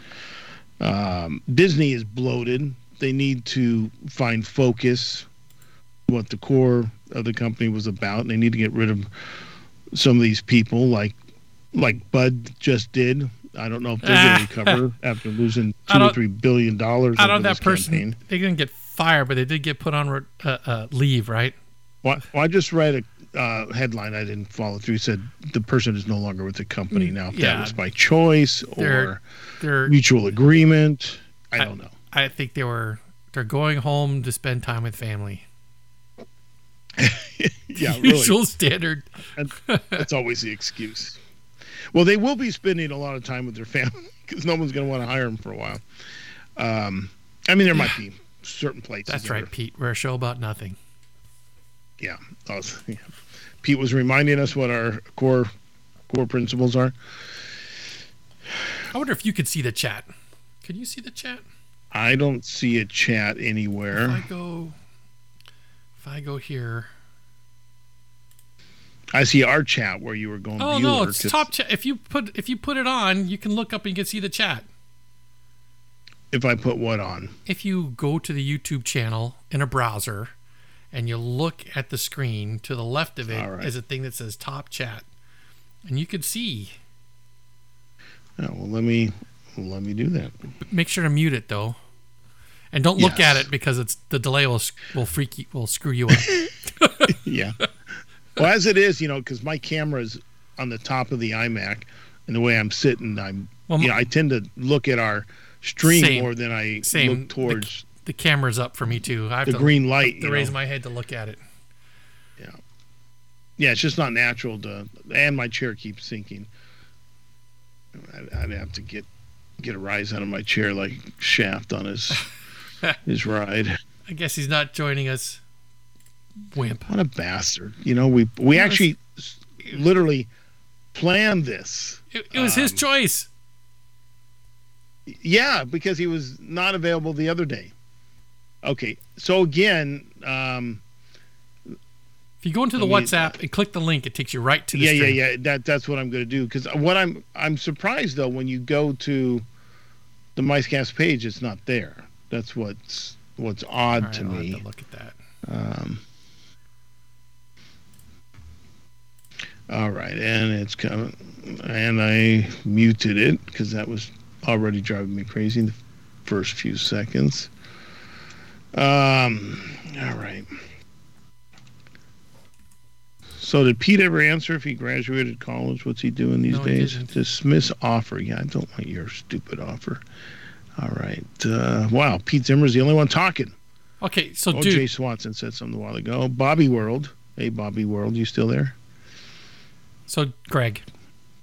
Um, Disney is bloated. They need to find focus, what the core of the company was about. And they need to get rid of some of these people, like like Bud just did. I don't know if they're going to recover after losing two or three billion dollars. I don't know that person. campaign. They didn't get fired, but they did get put on uh, uh, leave, right? Well, well, I just read a uh, headline I didn't follow through. He said the person is no longer with the company now. If Mm, yeah. that was by choice They're- or They're. mutual agreement, I I- don't know. I think they were. They're going home to spend time with family. Yeah, really. Usual standard. That's always the excuse. Well, they will be spending a lot of time with their family because no one's going to want to hire them for a while. Um, I mean, there might be certain places. That's right, are- Pete. We're a show about nothing. yeah, was- yeah. Pete was reminding us what our core core principles are. I wonder if you could see the chat. Can you see the chat? I don't see a chat anywhere. If. I go, if I go here. I see our chat where you were going. Oh no, it's 'cause top chat. If you put if you put it on, you can look up and you can see the chat. If I put what on? If you go to the YouTube channel in a browser, and you look at the screen to the left of it right. is a thing that says top chat, and you can see. Oh, well, let me let me do that. Make sure to mute it though, and don't look at it because it's the delay will will freak you will screw you up. yeah. Well, as it is, you know, because my camera's on the top of the iMac, and the way I'm sitting, I'm, Well, you know, I tend to look at our stream Same. more than I Same. look towards the camera's up for me too. I have the to, green light. to raise know. my head to look at it. Yeah, yeah, it's just not natural to, and my chair keeps sinking. I'd, I'd have to get get a rise out of my chair like Shaft on his his ride. I guess he's not joining us. Wimp. What a bastard! You know, we we Yes. actually s- literally planned this. It, it was his Um, choice. Yeah, because he was not available the other day. Okay, so again, um, If you go into the I mean, WhatsApp and click the link, it takes you right to the yeah, yeah, stream. yeah. That that's what I'm going to do. Because what I'm I'm surprised though when you go to the MiceCast page, it's not there. That's what's what's odd right, to I'll me. to look at that. Um, all right, and it's coming, and I muted it because that was already driving me crazy in the first few seconds. Um, all right. So did Pete ever answer if he graduated college? What's he doing these No, days? Dismiss offer. Yeah, I don't want your stupid offer. All right. Uh, wow, Pete Zimmer's the only one talking. Okay, so Oh, dude, Jay Swanson said something a while ago. Bobby World. Hey, Bobby World, you still there? So Greg.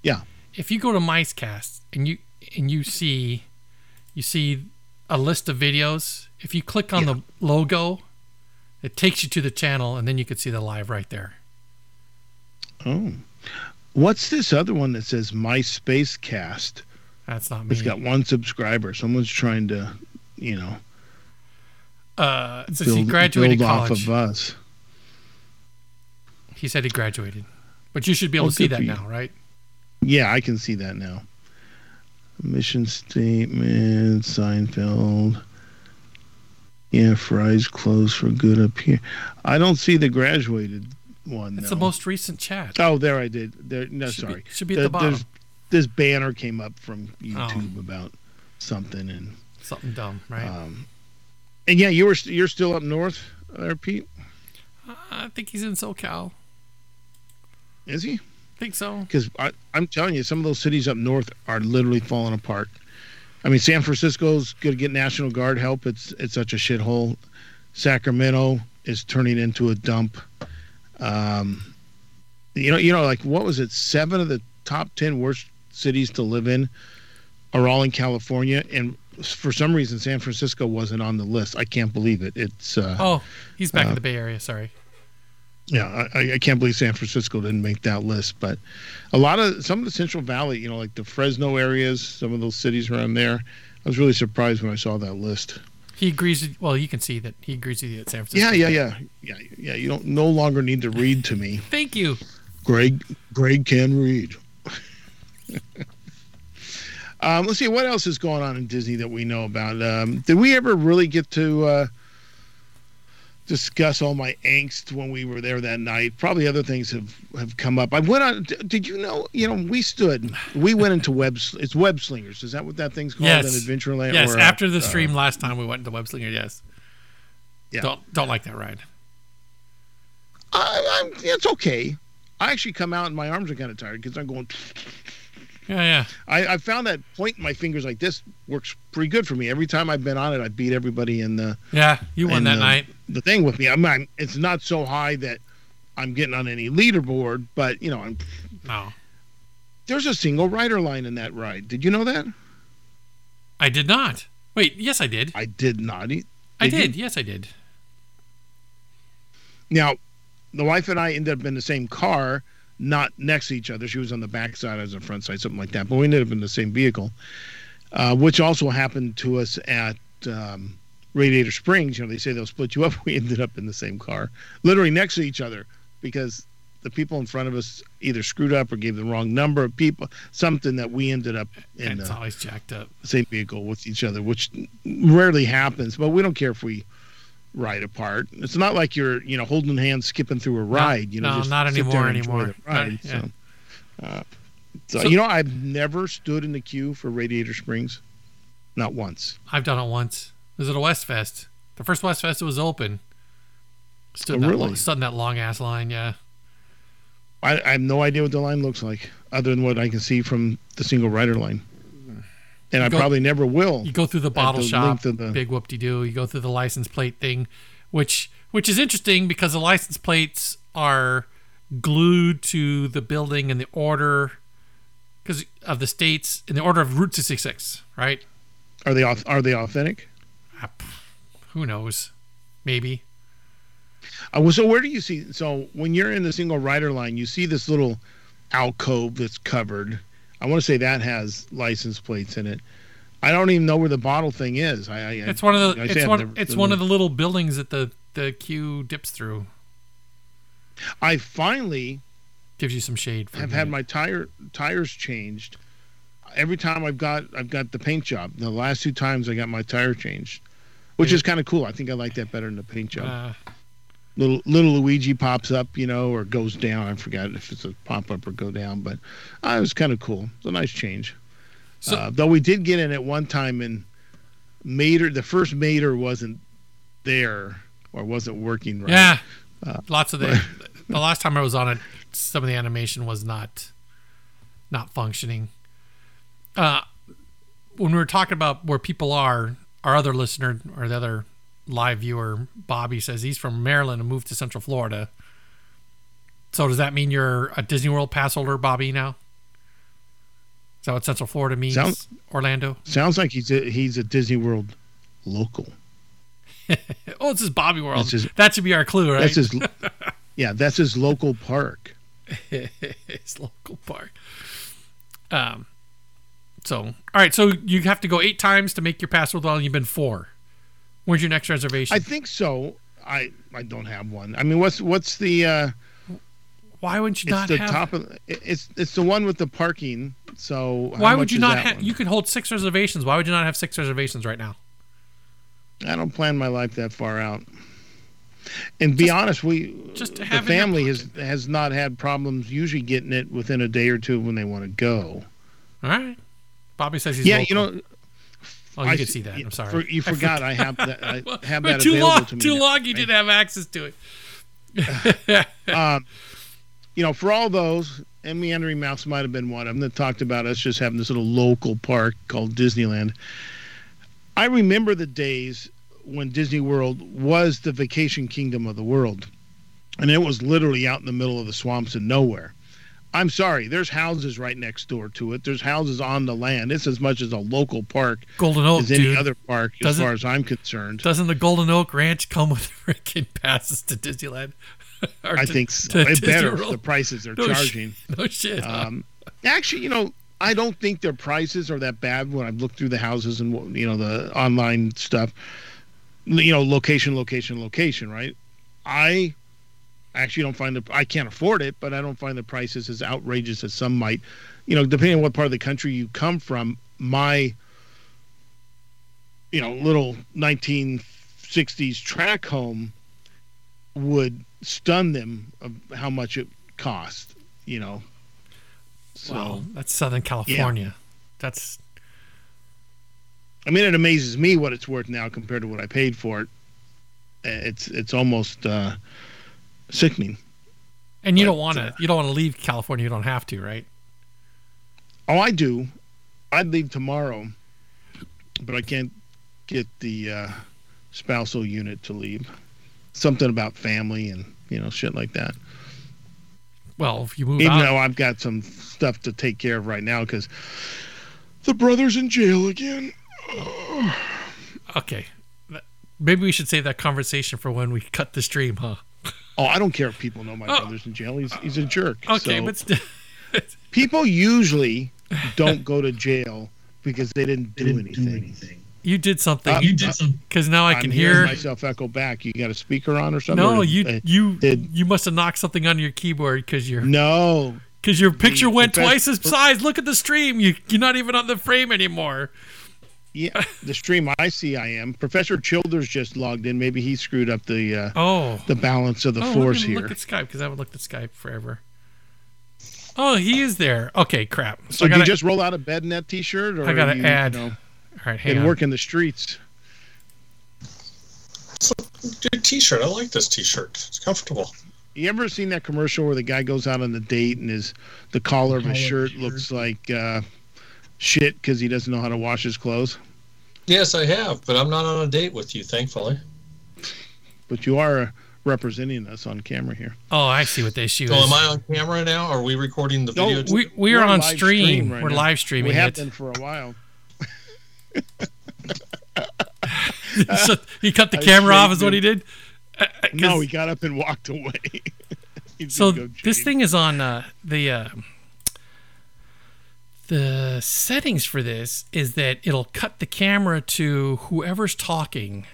Yeah. If you go to MiceCast and you and you see you see a list of videos, if you click on Yeah. the logo, it takes you to the channel and then you can see the live right there. Oh. What's this other one that says MySpace Cast? That's not me. It's got one subscriber. Someone's trying to, you know, uh says he graduated build off college. of us. He said he graduated. But you should be able Oh, to see that now, right? Yeah, I can see that now. Mission statement, Seinfeld. Yeah, Fry's closed for good up here. I don't see the graduated one. It's though. the most recent chat. Oh, there I did. There, no, Should be- sorry. should be at The- the bottom. This banner came up from Oh. YouTube about something, and Something dumb, right? um, and yeah, you were st- you're still up north there, Pete. I think he's in SoCal. Is he? I think so. Because I'm telling you, some of those cities up north are literally falling apart. I mean, San Francisco's going to get National Guard help. It's it's such a shithole. Sacramento is turning into a dump. Um, you know, you know, like what was it? Seven of the top ten worst cities to live in are all in California, and for some reason, San Francisco wasn't on the list. I can't believe it. It's uh, Oh, he's back Uh, in the Bay Area. Sorry. Yeah, I, I can't believe San Francisco didn't make that list. But a lot of some of the Central Valley, you know, like the Fresno areas, some of those cities around there, I was really surprised when I saw that list. He agrees. With, well, you can see that he agrees with you at San Francisco. Yeah, yeah, yeah, yeah, yeah. You don't no longer need to read to me. Thank you. Greg, Greg can read. um, let's see what else is going on in Disney that we know about. Um, did we ever really get to uh, discuss all my angst when we were there that night? Probably other things have have come up. I went on. Did you know? You know, we stood. We went into web. It's web slingers. Is that what that thing's called? Yes. In Adventureland. Yes, or, after the uh, stream last time we went to Web Slinger. Yes. Yeah. Don't don't like that ride. I, I'm, it's okay. I actually come out and my arms are kind of tired because I'm going. Yeah, yeah. I, I found that pointing my fingers like this works pretty good for me. Every time I've been on it, I beat everybody in the Yeah, you won that uh, night. the thing with me. I'm, I'm it's not so high that I'm getting on any leaderboard, but you know, I'm, No. there's a single rider line in that ride. Did you know that? I did not. Wait, yes I did. I did not. I did you? did. Yes I did. Now, the wife and I ended up in the same car, not next to each other. She was on the back side, I was on the front side, something like that. But we ended up in the same vehicle, uh, which also happened to us at um, Radiator Springs. You know, they say they'll split you up. We ended up in the same car, literally next to each other, because the people in front of us either screwed up or gave the wrong number of people, something that we ended up in it's the always jacked up. same vehicle with each other, which rarely happens. But we don't care if we ride apart. It's not like you're, you know, holding hands, skipping through a ride. you know, no, just not anymore anymore. ride, Not- yeah. so, uh, so, So- you know, I've never stood in the queue for Radiator Springs, not once. I've done it once. It was at a West Fest. The first West Fest was open. Stood, Oh, that really? long, stood in that long ass line, yeah. I, I have no idea what the line looks like, other than what I can see from the single rider line. And I go- probably never will. You go through the bottle the shop, the- big whoop de doo. You go through the license plate thing, which which is interesting because the license plates are glued to the building in the order because of the states in the order of Route 66, right? Are they are they authentic? Pff, Who knows? Maybe. Uh, well, so where do you see? So when you're in the single rider line, you see this little alcove that's covered. I want to say that has license plates in it. I don't even know where the bottle thing is. I, I It's one of the it's one never it's one of the little buildings that the the queue dips through. I finally Gives you some shade. For have had my tire tires changed. Every time I've got I've got the paint job. The last two times I got my tire changed, which Yeah. is kind of cool. I think I like that better than the paint job. Uh, little little Luigi pops up, you know, or goes down. I forgot if it's a pop up or go down, but uh, it was kind of cool. It's a nice change. So- uh, though we did get in at one time and Mater, the first Mater wasn't there or wasn't working right. Yeah. Uh, Lots of the the last time I was on it, some of the animation was not not functioning. Uh, when we were talking about where people are, our other listener or the other live viewer, Bobby says he's from Maryland and moved to Central Florida. So does that mean you're a Disney World pass holder, Bobby? Now, is that what Central Florida means? Sounds- Orlando. Sounds like he's a, he's a Disney World local. Oh, this is Bobby World. His- that should be our clue, right? That's his. yeah, that's his local park. his local park. Um, so all right, so you have to go eight times to make your password well, and you've been four. Where's your next reservation? I think so. I I don't have one. I mean, what's what's the uh, Why wouldn't you it's not the have? top of it's it's the one with the parking. So how why would you not have? You can hold six reservations. Why would you not have six reservations right now? I don't plan my life that far out. And be honest, we just the have in your family has has not had problems usually getting it within a day or two when they want to go. All right. Bobby says he's yeah, local. you know, Oh, you I s- see that. I'm sorry. for- you I forgot I have that. I have that too available long. to me. Too now, long. You right? didn't have access to it. um, you know, for all those, and Meandering Mouse might have been one of them that talked about us just having this little local park called Disneyland. I remember the days when Disney World was the vacation kingdom of the world, and it was literally out in the middle of the swamps and nowhere. I'm sorry, there's houses right next door to it. There's houses on the land. It's as much as a local park Golden Oak, as any dude. other park, as Doesn't- far as I'm concerned. Doesn't the Golden Oak Ranch come with freaking passes to Disneyland? I to- think so. it better the prices they're No shit. charging. No shit. huh? Um, actually, you know, I don't think their prices are that bad when I've looked through the houses and you know the online stuff. You know, location, location, location. Right? I actually don't find the I can't afford it, but I don't find the prices as outrageous as some might. You know, depending on what part of the country you come from, my you know little 1960s track home would stun them of how much it cost. You know. So, wow, that's Southern California. That's I mean, it amazes me what it's worth now compared to what I paid for it. It's it's almost uh, sickening. and you But, don't want to uh, you don't want to leave California. You don't have to, right? Oh, I do. I'd leave tomorrow, but I can't get the uh, spousal unit to leave. Something about family and you know shit like that. Well, if you move Even out, though I've got some stuff to take care of right now because the brother's in jail again. okay. Maybe we should save that conversation for when we cut the stream, huh? Oh, I don't care if people know my Oh. brother's in jail. He's he's a jerk. Okay, So- but st- people usually don't go to jail because they didn't do anything. you did something. Uh, You did some. because now I I'm can hear. myself echo back. You got a speaker on or something? No, Or- you uh, you did- you must have knocked something on your keyboard because your no. because your picture went profess- twice as size. Look at the stream. You you're not even on the frame anymore. Yeah, the stream I see, I am. Professor Childers just logged in. Maybe he screwed up the uh, Oh, the balance of the oh, force let me here. Look at Skype because I haven't looked at Skype forever. Oh, he is there. Okay, crap. so I did gotta, you just roll out of bed in that T-shirt, or I gotta you, add- You know, all right, hang been on. working the streets. It's a good T-shirt. I like this T-shirt. It's comfortable. You ever seen that commercial where the guy goes out on the date and his the collar of his shirt looks like uh, shit because he doesn't know how to wash his clothes? Yes, I have, but I'm not on a date with you, thankfully. But you are uh, representing us on camera here. Oh, I see what the issue So is. am I on camera now? Are we recording the No, video? we we We're on stream. stream right We're now. live streaming we have it. been for a while. so he cut the I camera off, is what he did. Uh, uh, 'cause- No, he got up and walked away. So this thing is on uh, the uh, the settings for this is that it'll cut the camera to whoever's talking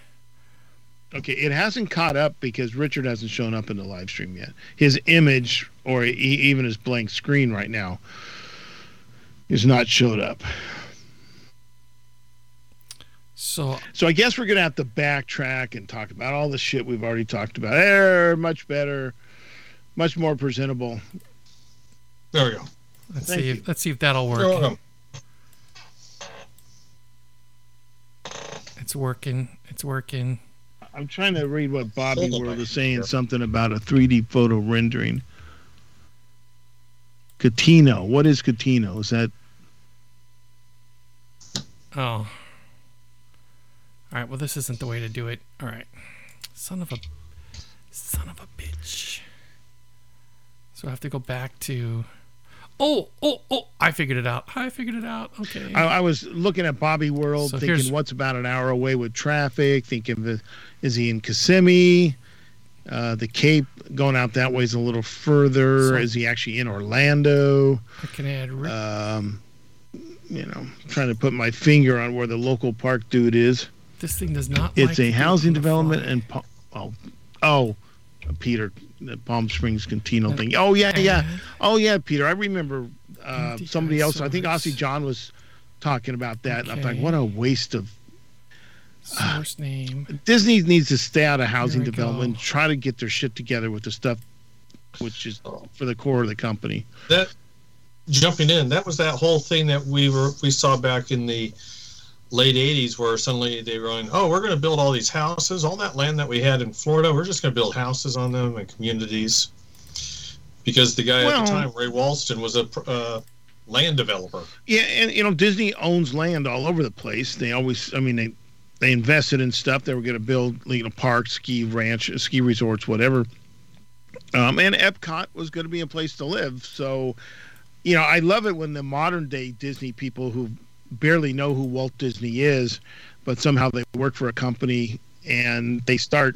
Okay, it hasn't caught up because Richard hasn't shown up in the live stream yet. His image, or e- even his blank screen right now, is not showed up. So So I guess we're gonna have to backtrack and talk about all the shit we've already talked about. They're much better, much more presentable. There we go. Let's Thank see. If, let's see if that'll You're work. welcome. It's working. It's working. I'm trying to read what Bobby Hold on, World is saying Here. something about a 3D photo rendering. Cotino. What is Cotino? Is that Oh. All right. Well, this isn't the way to do it. All right. Son of a, son of a bitch. So I have to go back to. Oh, oh, oh! I figured it out. I figured it out. Okay. I, I was looking at Bobby World, So thinking what's about an hour away with traffic. Thinking, is he in Kissimmee? Uh, the Cape going out that way is a little further. So- is he actually in Orlando? I can add. Um, you know, trying to put my finger on where the local park dude is. this thing does not. It's like a housing development fly. and Pa- oh, oh, Peter, the Palm Springs Cotino thing. Oh yeah, yeah. Oh yeah, Peter. I remember uh, somebody else. I think. Aussie John was talking about that. And I'm like, what a waste of Source name. Disney needs to stay out of housing development. go. Try to get their shit together with the stuff, which is for the core of the company. That jumping in, that was that whole thing that we were we saw back in the late '80s, where suddenly they were going, "Oh, we're going to build all these houses, all that land that we had in Florida. We're just going to build houses on them and communities." Because the guy at the time, Ray Watson, was a uh, land developer. Yeah, and you know Disney owns land all over the place. They always, I mean, they they invested in stuff. They were going to build, you know, parks, ski ranch, ski resorts, whatever. Um, and Epcot was going to be a place to live. So, you know, I love it when the modern day Disney people who barely know who Walt Disney is, but somehow they work for a company and they start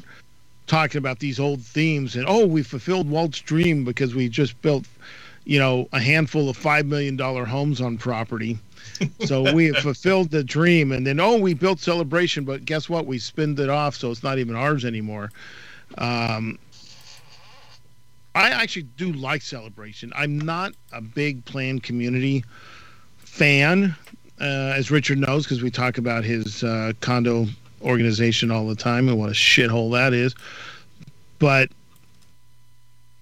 talking about these old themes and oh, we fulfilled Walt's dream because we just built you know, a handful of five million dollar homes on property. So we have fulfilled the dream, and then oh, we built celebration, but guess what? We spinned it off, so it's not even ours anymore. Um, I actually do like celebration. I'm not a big planned community fan, uh, as Richard knows, because we talk about his uh, condo organization all the time and what a shithole that is. But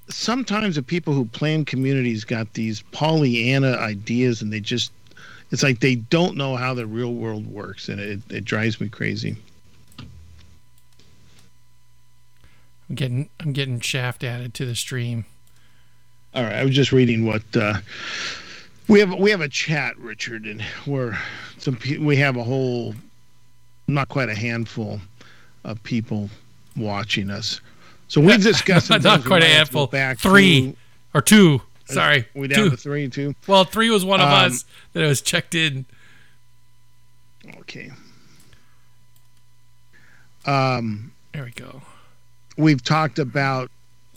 sometimes the people who plan communities got these Pollyanna ideas and they just it's like they don't know how the real world works and it, it drives me crazy. I'm getting. I'm getting shaft added to the stream. All right, I was just reading what uh, we have. We have a chat, Richard, and we're some. We have a whole, not quite a handful, of people watching us. So we discussed some Not things we quite a might have to handful. Back Three. Or two. Sorry. we down two. to three, two. Well, three was one of Um, us that was checked in. Okay. Um, There we go. we've talked about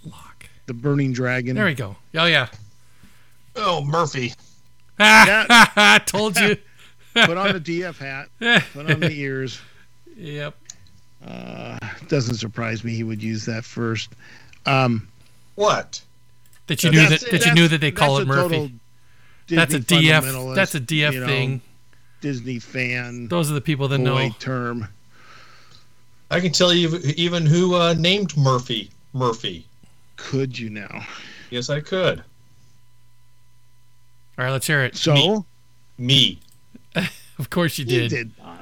Lock. the burning dragon. There we go. Oh yeah. Oh, Murphy. I told you. Put on the DF hat. Put on the ears. yep. Uh, doesn't surprise me he would use that first. Um, What? That you knew that, that you knew that they call it Murphy. That's a DF. That's a DF you know, thing. Disney fan Those are the people that boy know. term. I can tell you even who uh, named Murphy Murphy. Could you now? Yes, I could. All right, let's hear it. So Me. Of course you you did. did not.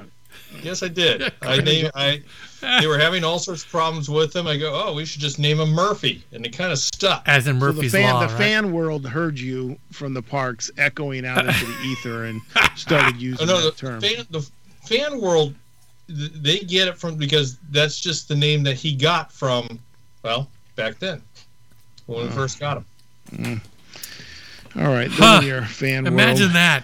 Yes, I did. I named. I. They were having all sorts of problems with him. I go, oh, we should just name him Murphy, and it kind of stuck. As in So the Murphy's fan, Law, the right? fan world heard you from the parks echoing out into the ether and started oh, using Oh no, that the term. fan, the fan world, they get it from because that's just the name that he got from, well, back then when we Oh. first got him. Mm. All right, Huh. then your fan Imagine world. that.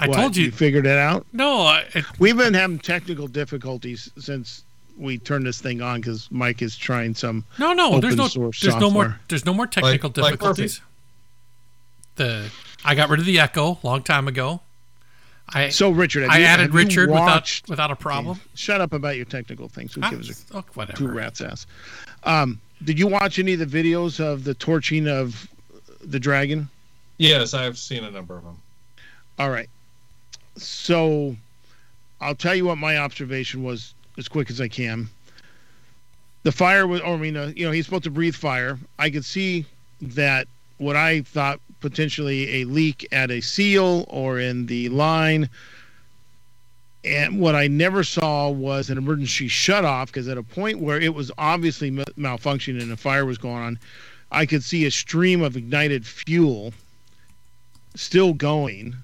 I What, told you. You figured it out. No, I, it, We've been having technical difficulties since we turned this thing on because Mike is trying some. no, no. Open There's no. source There's no more. There's no more technical like difficulties. the I got rid of the echo a long time ago. I So Richard, have I you, added have Richard without watched, without a problem. Shut up about your technical things. Who Ah, gives a oh, whatever. two rats ass? Um, did you watch any of the videos of the torching of the dragon? Yes, I've seen a number of them. All right. So I'll tell you what my observation was as quick as I can. The fire was, or I mean, uh, you know, he's supposed to breathe fire. I could see that what I thought potentially a leak at a seal or in the line. And what I never saw was an emergency shut off because at a point where it was obviously malfunctioning and a fire was going on, I could see a stream of ignited fuel still going.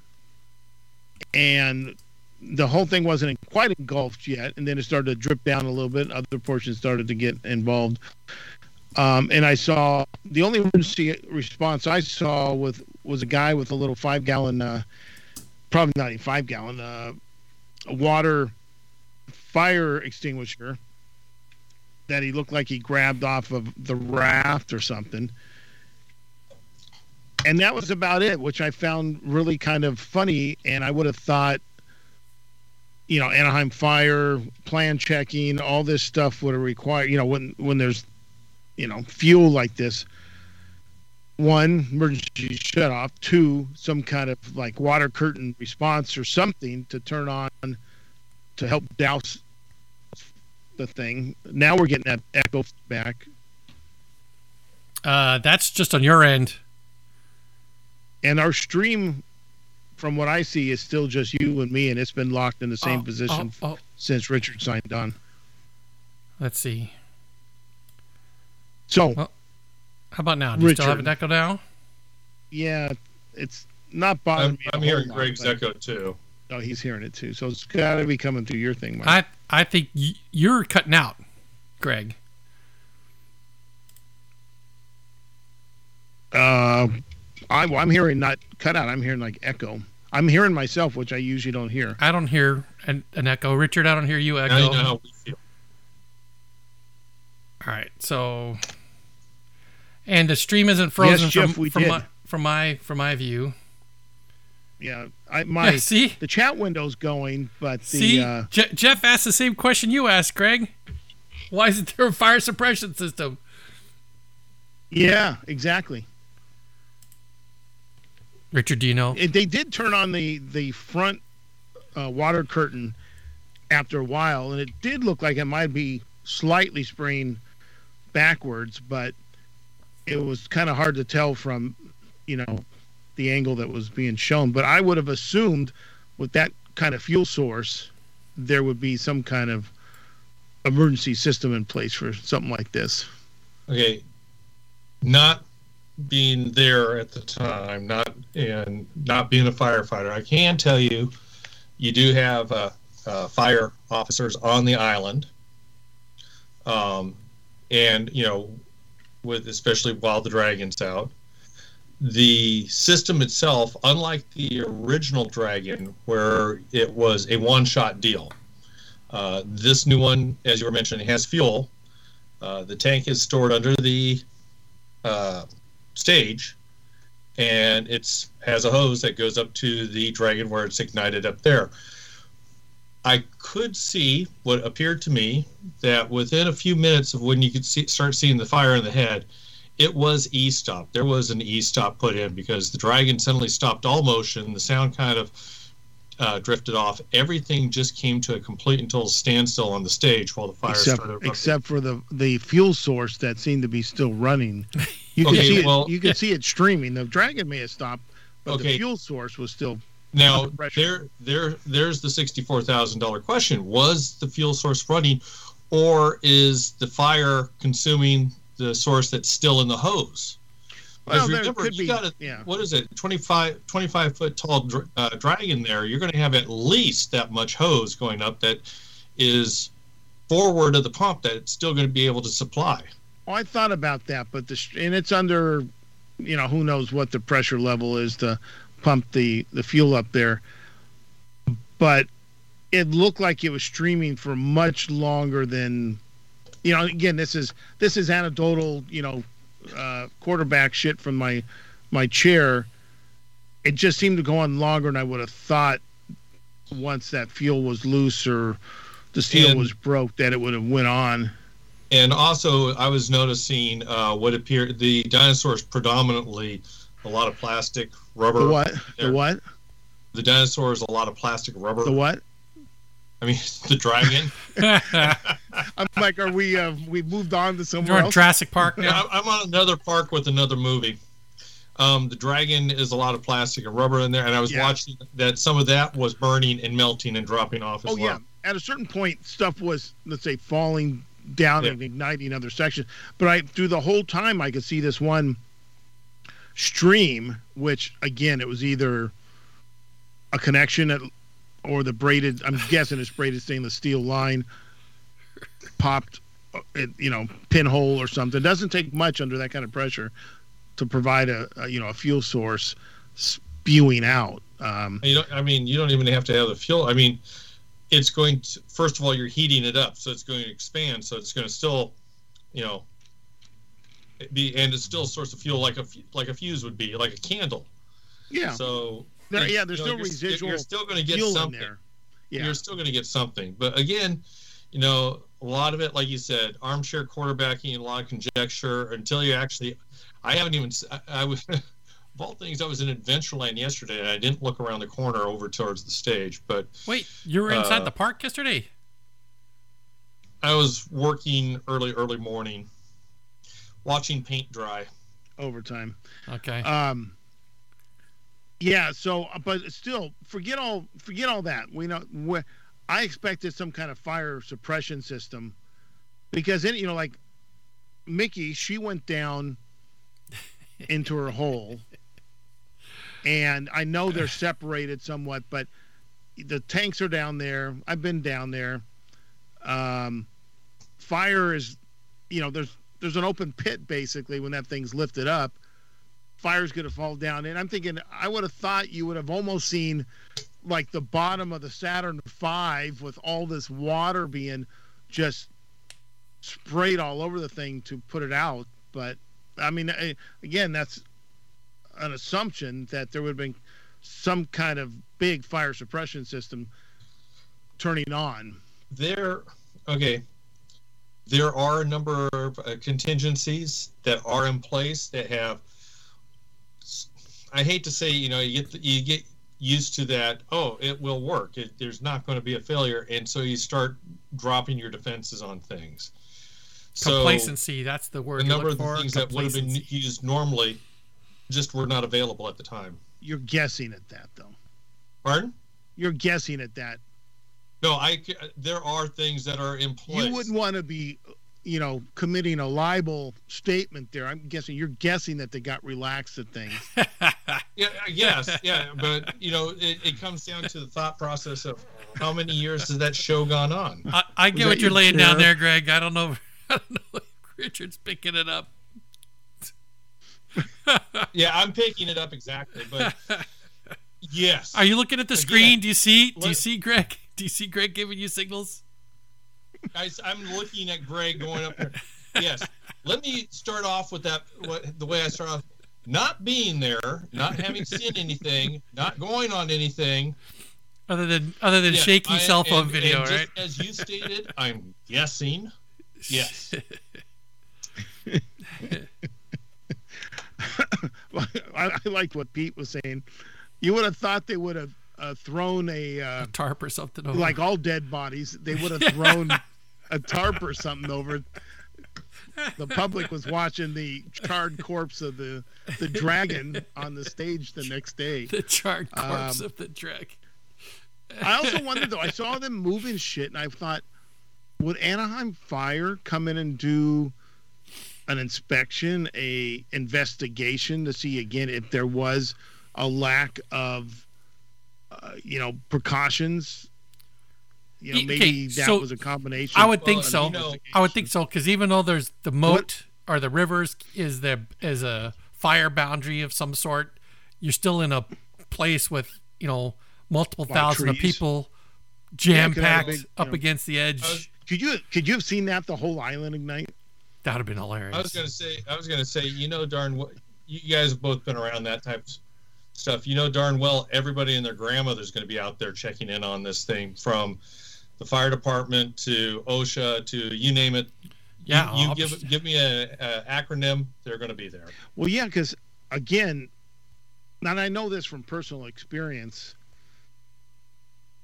And the whole thing wasn't quite engulfed yet and then it started to drip down a little bit other portions started to get involved. Um, and i saw the only emergency response i saw with was a guy with a little five gallon uh, probably not a five gallon uh, water fire extinguisher that he looked like he grabbed off of the raft or something and that was about it, which I found really kind of funny. And I would have thought, you know, Anaheim Fire plan checking, all this stuff would have required, you know, when when there's, you know, fuel like this. One emergency shut off. Two, some kind of like water curtain response or something to turn on to help douse the thing. Now we're getting that echo back. Uh, that's just on your end. and our stream from what i see is still just you and me and it's been locked in the same Oh, position oh, oh, since richard signed on let's see. so Well, How about now? Do you still have an echo now? yeah it's not bothering I'm, me I'm hearing lot, Greg's but- echo too. Oh he's hearing it too so it's got to be coming through your thing Mike. I I think y- you're cutting out, Greg. uh I, well, i'm hearing not cut out i'm hearing like echo i'm hearing myself which i usually don't hear I don't hear an, an echo. Richard, I don't hear you echo. Now you know how we feel. All right, so and the stream isn't frozen Jeff, from we from did. my from my from my view. Yeah i my Yeah, see, the chat window's going but the see, uh Je- Jeff asked the same question you asked, Greg. Why isn't there a fire suppression system? yeah exactly Richard, do you know? it, they did turn on the the front uh, water curtain after a while, and it did look like it might be slightly spraying backwards, but it was kind of hard to tell from you know the angle that was being shown. But I would have assumed with that kind of fuel source, there would be some kind of emergency system in place for something like this. Okay, not being there at the time, not and not being a firefighter, I can tell you, you do have uh, uh, fire officers on the island, um, and you know, with especially while the dragon's out. The system itself, unlike the original Dragon, where it was a one-shot deal, uh, this new one, as you were mentioning, has fuel. Uh, the tank is stored under the uh, stage, and it has a hose that goes up to the dragon where it's ignited up there. I could see what appeared to me that within a few minutes of when you could see, start seeing the fire in the head, it was e stop. There was an e stop put in because the dragon suddenly stopped all motion. The sound kind of uh, drifted off. Everything just came to a complete and total standstill on the stage while the fire except started. erupting. except for the the fuel source that seemed to be still running. You can Okay, see it. you can see it streaming. The dragon may have stopped, but the fuel source was still. Now there, there, there's the sixty-four thousand dollar question: Was the fuel source running, or is the fire consuming the source that's still in the hose? Well, Because there remember, could you be. got a yeah. what is it, 25, 25 foot tall uh, dragon there? You're going to have at least that much hose going up that is forward of the pump that it's still going to be able to supply. Oh, I thought about that, but the and it's under, you know, who knows what the pressure level is to pump the the fuel up there, but it looked like it was streaming for much longer than, you know. Again, this is this is anecdotal, you know, uh, quarterback shit from my my chair. It just seemed to go on longer than I would have thought once that fuel was loose or the steel And- was broke that it would have went on. And also, I was noticing uh, what appeared the dinosaurs predominantly a lot of plastic, rubber. The what? The what? The dinosaurs a lot of plastic, rubber. The what? I mean, the dragon. I'm like, are we? Uh, we moved on to somewhere You're in else? Jurassic Park now. I- I'm on another park with another movie. Um, the dragon is a lot of plastic and rubber in there, and I was Yeah. watching that some of that was burning and melting and dropping off as Oh well. yeah. At a certain point, stuff was let's say falling down Yeah. and igniting other sections. But I through the whole time I could see this one stream, which again it was either a connection at, or the braided. I'm guessing it's braided stainless steel line popped, uh, it, you know, pinhole or something. It doesn't take much under that kind of pressure to provide a, a you know a fuel source spewing out. Um, You don't. I mean, you don't even have to have the fuel. I mean, it's going to. First of all, you're heating it up, so it's going to expand. So it's going to still, you know, be and it's still a source of fuel like a like a fuse would be, like a candle. yeah, So There- yeah, there's you know, still residual You're still going to get fuel in something. there. Yeah. You're still going to get something. But again, you know, a lot of it, like you said, armchair quarterbacking a lot of conjecture until you actually. I haven't even. I was. Of all things, I was in Adventureland yesterday, and I didn't look around the corner over towards the stage. But Wait, you were inside Uh, the park yesterday? I was working early, early morning, watching paint dry. overtime. Okay. Um, yeah. So, uh, but still, forget all forget all that. We know. I expected some kind of fire suppression system because then you know, like Mickey, she went down into her hole, and I know they're separated somewhat, but the tanks are down there. I've been down there. Um, fire is, you know, there's there's an open pit basically when that thing's lifted up fire's going to fall down. And I'm thinking, I would have thought you would have almost seen like the bottom of the Saturn V with all this water being just sprayed all over the thing to put it out. But I mean, again, that's an assumption that there would have been some kind of big fire suppression system turning on. There, okay. There are a number of uh, contingencies that are in place that have. I hate to say, you know, you get you get used to that. Oh, it will work. It, there's not going to be a failure, and so you start dropping your defenses on things. So complacency. That's the word a number of the for. things that would have been complacency. used normally just were not available at the time. You're guessing at that, though. Pardon? You're guessing at that. No, I. c- There are things that are in place. You wouldn't want to be, you know, committing a libel statement there. I'm guessing you're guessing that they got relaxed at things. Yeah, uh, yes, yeah, but you know, it, it comes down to the thought process of how many years has that show gone on? I, I get what you're your laying down there, Greg. I don't know. I don't know if Richard's picking it up. Yeah, I'm picking it up exactly, but yes, Are you looking at the Again, screen? Do you see? Do you see Greg? Do you see Greg giving you signals? I, am looking at Greg going up there. Yes, let me start off with that. What the way I start off, not being there, not having seen anything, not going on anything. Other than other than Yeah, shaky I- cell phone and- video, and just right? As you stated, I'm guessing. Yes. I, I liked what Pete was saying. You would have thought they would have uh, thrown a uh, a tarp or something. Over. like all dead bodies. They would have thrown a tarp or something over. it. The public was watching the charred corpse of the the dragon on the stage the next day. the charred corpse Um, of the drag. I also wondered though. I saw them moving shit, and I thought, would Anaheim Fire come in and do an inspection, a investigation to see again if there was a lack of, uh, you know, precautions? You know, Okay, maybe that so was a combination. I would Well, think so. you know- I would think so because even though there's the moat or the rivers is the is a fire boundary of some sort, you're still in a place with you know multiple Lot of thousand of people jam could have a packed big, you up know- against the edge. Was, Could you could you have seen that the whole island ignite? That'd have been hilarious. I was gonna say, I was gonna say, you know, darn what, you guys have both been around that type of stuff. You know darn well everybody and their grandmother's going to be out there checking in on this thing from the fire department to OSHA to you name it. Yeah, you, you give give me a, a acronym, they're going to be there. Well, yeah, because again, and I know this from personal experience.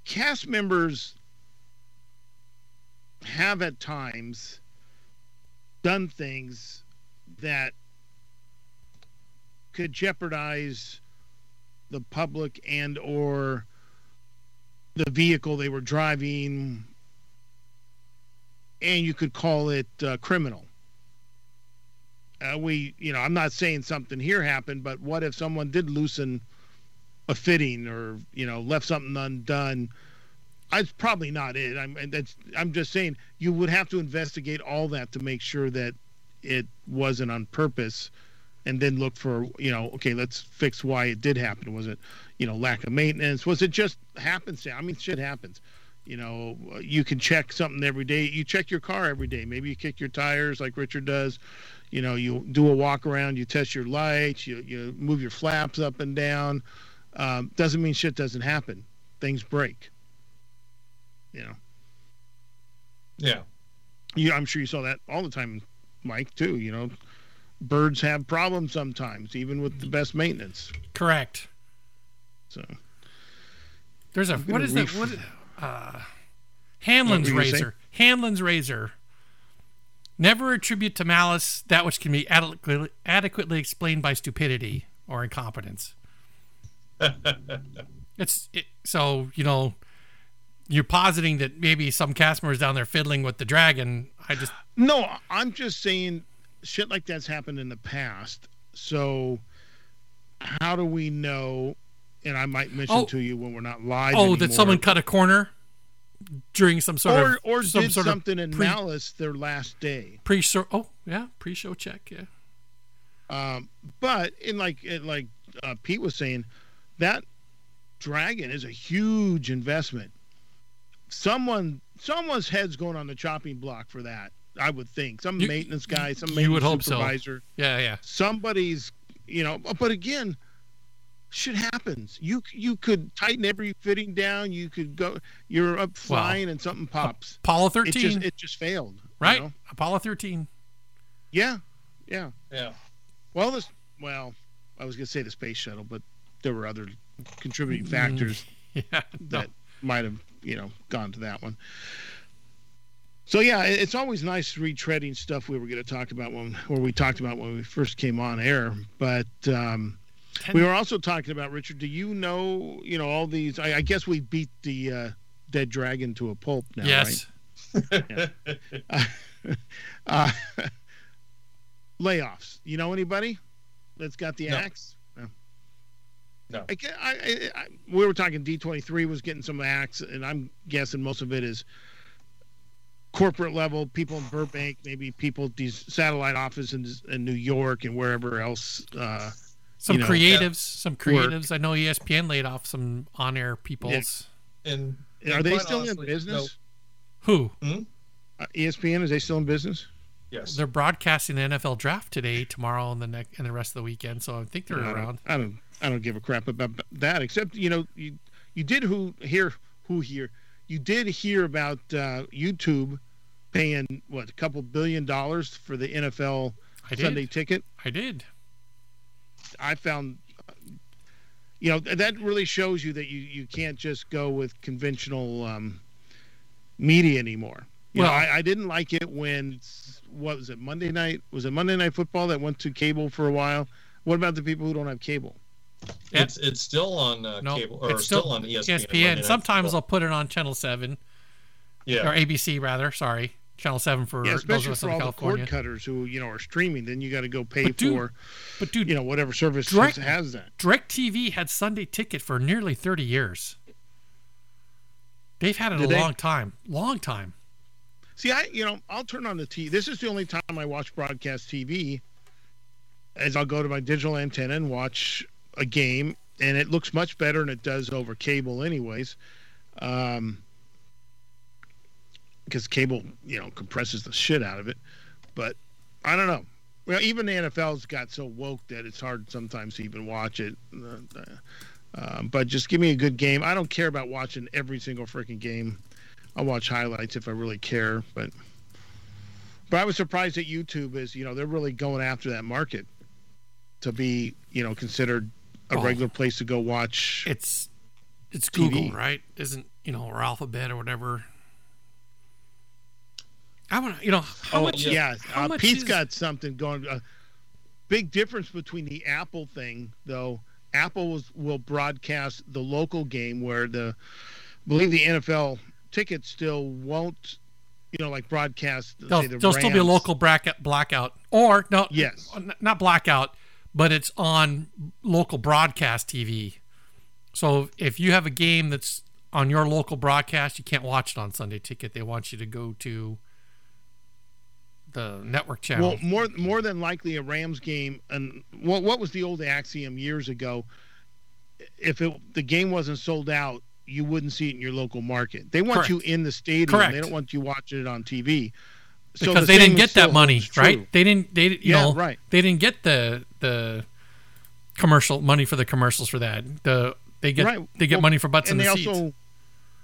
Cast members have at times done things that could jeopardize the public and or the vehicle they were driving and you could call it uh, criminal. Uh, we you know i'm not saying something here happened but what if someone did loosen a fitting or you know left something undone? That's probably not it. I'm that's i'm just saying you would have to investigate all that to make sure that it wasn't on purpose and then look for you know okay let's fix why it did happen. Was it you know lack of maintenance? Was it just happenstance? I mean shit happens. You know you can check something every day. You check your car every day. Maybe you kick your tires like richard does. You know you do a walk around you test your lights you, you move your flaps up and down. Um, doesn't mean shit doesn't happen. Things break. You know? Yeah. You, i'm sure you saw that all the time mike too you know birds have problems sometimes, even with the best maintenance. Correct. So there's a what is that? What uh, Hanlon's razor. Hanlon's razor. Never attribute to malice that which can be adequately, adequately explained by stupidity or incompetence. it's it, so you know you're positing that maybe some cast members down there fiddling with the dragon. I just no. I'm just saying shit like that's happened in the past. So how do we know? And I might mention oh, to you when we're not live. Oh, anymore, that someone cut a corner during some sort or, of or some did sort something of in pre, malice their last day. Pre-show. Oh, yeah, pre-show check. Yeah. Um, but in like like uh, Pete was saying, that dragon is a huge investment. Someone someone's head's going on the chopping block for that. I would think some you, maintenance guy, some maintenance would hope supervisor. So. Yeah, yeah. Somebody's, you know. But again, shit happens. You you could tighten every fitting down. You could go. You're up flying well, and something pops. Apollo 13. It just, it just failed. Right. You know? Apollo 13. Yeah. Yeah. Yeah. Well, this. Well, I was gonna say the space shuttle, but there were other contributing mm, factors yeah, that no. might have you know gone to that one. So yeah, it's always nice retreading stuff we were going to talk about when, or we talked about when we first came on air. But um, we were also talking about Richard. Do you know, you know, all these? I, I guess we beat the uh, dead dragon to a pulp now, yes. right? uh, uh, layoffs. You know anybody that's got the no. axe? No. no. I, I, I, we were talking D twenty three was getting some axe, and I'm guessing most of it is corporate level, people in Burbank, maybe people these satellite offices in, in New York and wherever else. Uh, some you know, creatives, some creatives. Work. I know ESPN laid off some on-air peoples. Yeah. And, and, are they still honestly, in business? No. Who? Hmm? Uh, ESPN is they still in business? Yes. They're broadcasting the NFL draft today, tomorrow, and the next and the rest of the weekend. So I think they're no, around. I don't. I don't give a crap about that. Except you know you you did who hear who here you did hear about uh, YouTube paying what a couple billion dollars for the NFL Sunday ticket. I did. I found, you know, that really shows you that you you can't just go with conventional um, media anymore. You well, know, I, I didn't like it when what was it Monday night? Was it Monday Night Football that went to cable for a while? What about the people who don't have cable? It's it's still on uh, no, cable or it's still, still on ESPN. ESPN. Sometimes I'll put it on Channel Seven. Yeah. Or ABC rather. Sorry, Channel Seven for yeah, especially for all California. the cord cutters who you know are streaming. Then you got to go pay but dude, for. But dude, you know whatever service Direct, has that. DirecTV had Sunday Ticket for nearly thirty years. They've had it Did a they? long time. Long time. See, I you know I'll turn on the TV. This is the only time I watch broadcast TV. As I'll go to my digital antenna and watch a game, and it looks much better than it does over cable, anyways. Um, because cable, you know, compresses the shit out of it. But I don't know. Well, even the NFL's got so woke that it's hard sometimes to even watch it. Uh, um, but just give me a good game. I don't care about watching every single freaking game. I'll watch highlights if I really care. But but I was surprised that YouTube is you know they're really going after that market to be you know considered a Oh. regular place to go watch. It's it's TV. Google, right? Isn't you know or Alphabet or whatever. I want to, you know, how oh much? yeah, how uh, much Pete's is- got something going. Uh, big difference between the Apple thing though. Apple was, will broadcast the local game where the I believe the NFL tickets still won't you know like broadcast There'll, say the there'll still be a local bracket blackout, or no, Yes. n- not blackout, but it's on local broadcast TV. So if you have a game that's on your local broadcast, you can't watch it on Sunday Ticket. They want you to go to the network channel. Well, more more than likely a Rams game, and what what was the old axiom years ago? If it, the game wasn't sold out, you wouldn't see it in your local market. They want Correct. you in the stadium. Correct. They don't want you watching it on TV. So because the they didn't get that money, right? They didn't. They you Yeah, know right. They didn't get the the commercial money for the commercials for that. The they get Right. they get Well, money for butts in and the they seats. also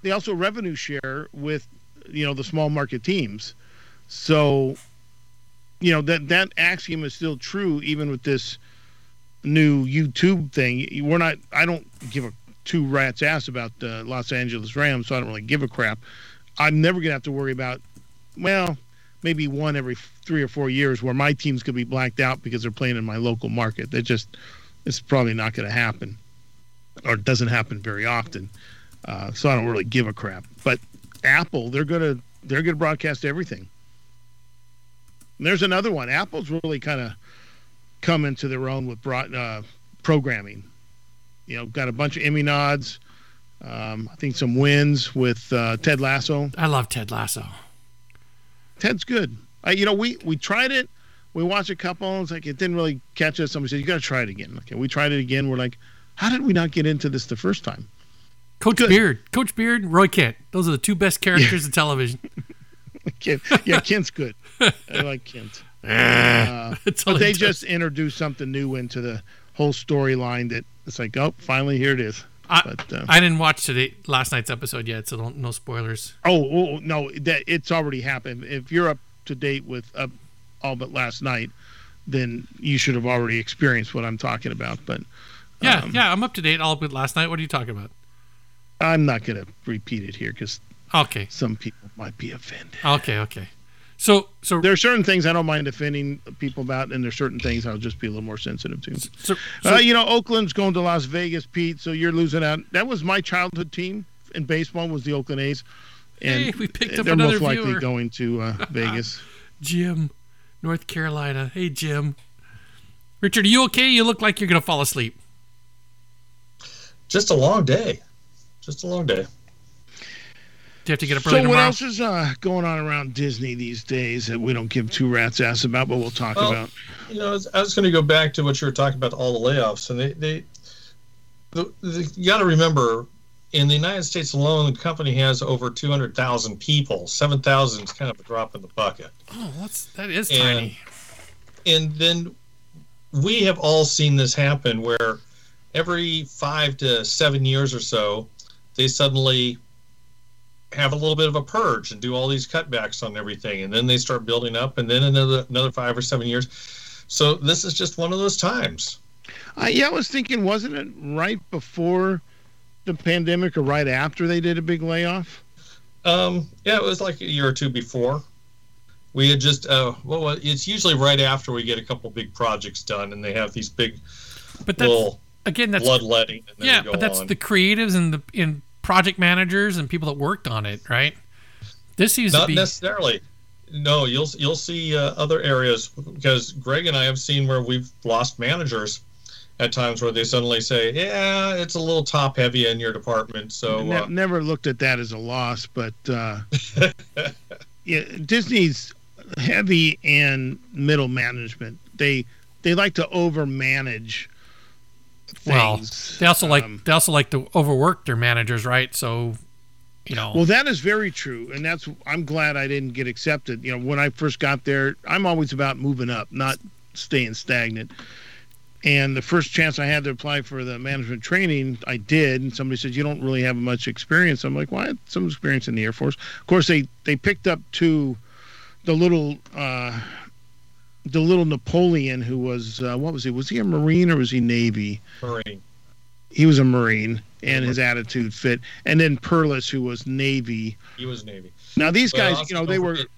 they also revenue share with you know the small market teams. So you know that that axiom is still true even with this new YouTube thing. We're not. I don't give a two rats ass about the Los Angeles Rams, so I don't really give a crap. I'm never gonna have to worry about. Well, maybe one every three or four years where my team's gonna be blacked out because they're playing in my local market. That just it's probably not gonna happen, or it doesn't happen very often. Uh, so I don't really give a crap. But Apple, they're gonna they're gonna broadcast everything. And there's another one. Apple's really kind of come into their own with broad, uh, programming. You know, got a bunch of Emmy nods. Um, I think some wins with uh, Ted Lasso. I love Ted Lasso. Ted's good. Uh, you know, we we tried it. We watched a couple. It's like it didn't really catch us. Somebody said you got to try it again. Okay, we tried it again. We're like, how did we not get into this the first time? Coach Good. Beard, Coach Beard, Roy Kent. Those are the two best characters in television. Kent, yeah, Kent's good. I like Kent. Uh, but they does. just introduced something new into the whole storyline that it's like, oh, finally here it is. I, but, uh, I didn't watch today last night's episode yet, so don't, no spoilers. Oh, oh no, that it's already happened. If you're up to date with up all but last night, then you should have already experienced what I'm talking about. But Yeah, um, yeah, I'm up to date. All but last night. What are you talking about? I'm not going to repeat it here because Okay, some people might be offended. okay, okay. So, so, There are certain things I don't mind offending people about, and there's certain things I'll just be a little more sensitive to. so, so uh, you know, Oakland's going to Las Vegas, Pete. So you're losing out. That was my childhood team in baseball. Was the Oakland A's, and Hey, we picked up they're another most likely viewer. going to uh, Vegas. Jim, North Carolina. Hey, Jim. Richard, are you okay? You look like you're gonna fall asleep. Just a long day. Just a long day. Do you have to get up early So what tomorrow? else is uh, going on around Disney these days that we don't give two rats ass about, but we'll talk Well, about? You know, I was- was going to go back to what you were talking about, all the layoffs, and they, they, the, the, you got to remember, in the United States alone, the company has over 200,000 people. 7,000 is kind of a drop in the bucket. Oh, that's that is And- tiny. and then we have all seen this happen where every five to seven years or so they suddenly have a little bit of a purge and do all these cutbacks on everything and then they start building up and then another another five or seven years so this is just one of those times Uh, yeah, I was thinking, wasn't it right before the pandemic or right after they did a big layoff? um, yeah it was like a year or two before we had just uh, well well, it's usually right after we get a couple big projects done and they have these big But that's little again, that's bloodletting yeah, go but that's on. the creatives and the in project managers and people that worked on it, right? This seems to Not be necessarily. No, you'll you'll see uh, other areas because Greg and I have seen where we've lost managers at times where they suddenly say, "Yeah, it's a little top heavy in your department." So Ne- uh, never looked at that as a loss, but uh, yeah, Disney's heavy and middle management. They they like to overmanage well, they also like Um, they also like to overwork their managers, right? So, you know, Well, that is very true, and that's I'm glad I didn't get accepted. You know, when I first got there, I'm always about moving up, not staying stagnant. And the first chance I had to apply for the management training, I did. And somebody said, You don't really have much experience. I'm like, Well, I had some experience in the Air Force. Of course, they, they picked up two, the little, uh, the little Napoleon who was, uh, what was he? Was he a Marine or was he Navy? Marine. He was a Marine and his attitude fit. And then Perlis, who was Navy. He was Navy. Now, these But guys, you know, they were. The,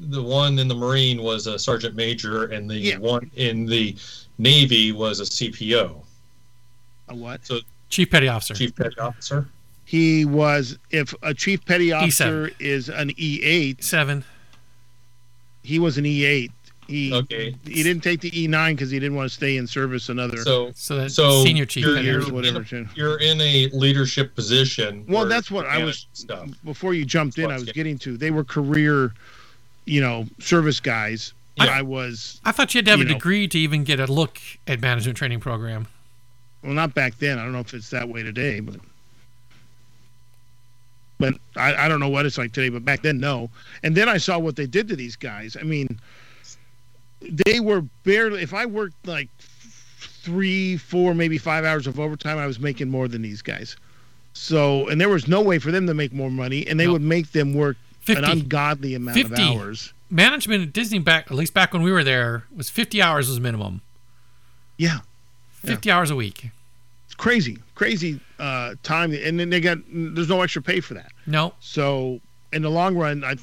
the one in the Marine was a sergeant major, and the Yeah. one in the Navy was a CPO, A what? Chief Petty Officer. chief petty officer. He was, if a chief petty E officer is an E8, Seven. he was an E8. He Okay. he didn't take the E9 because he didn't want to stay in service another So So that's So senior chief you're- petty you're- officer. years, whatever. you're in a leadership position. Well, that's what I was- Stuff. Before you jumped in, I was yeah. getting to. They were career, you know, service guys. Yeah. I was I thought you had to have a know. degree to even get a look at management training program. well, not back then. I don't know if it's that way today, but but I, I don't know what it's like today. But back then, no. And then I saw what they did to these guys. I mean, they were barely. If I worked like three, four, maybe five hours of overtime, I was making more than these guys. So, and there was no way for them to make more money, and they No. would make them work an ungodly amount 50. of hours. management at Disney back at least back when we were there was 50 hours was minimum. Yeah. 50 hours a week. It's crazy, crazy uh, time, and then they got there's no extra pay for that. No. So in the long run, I,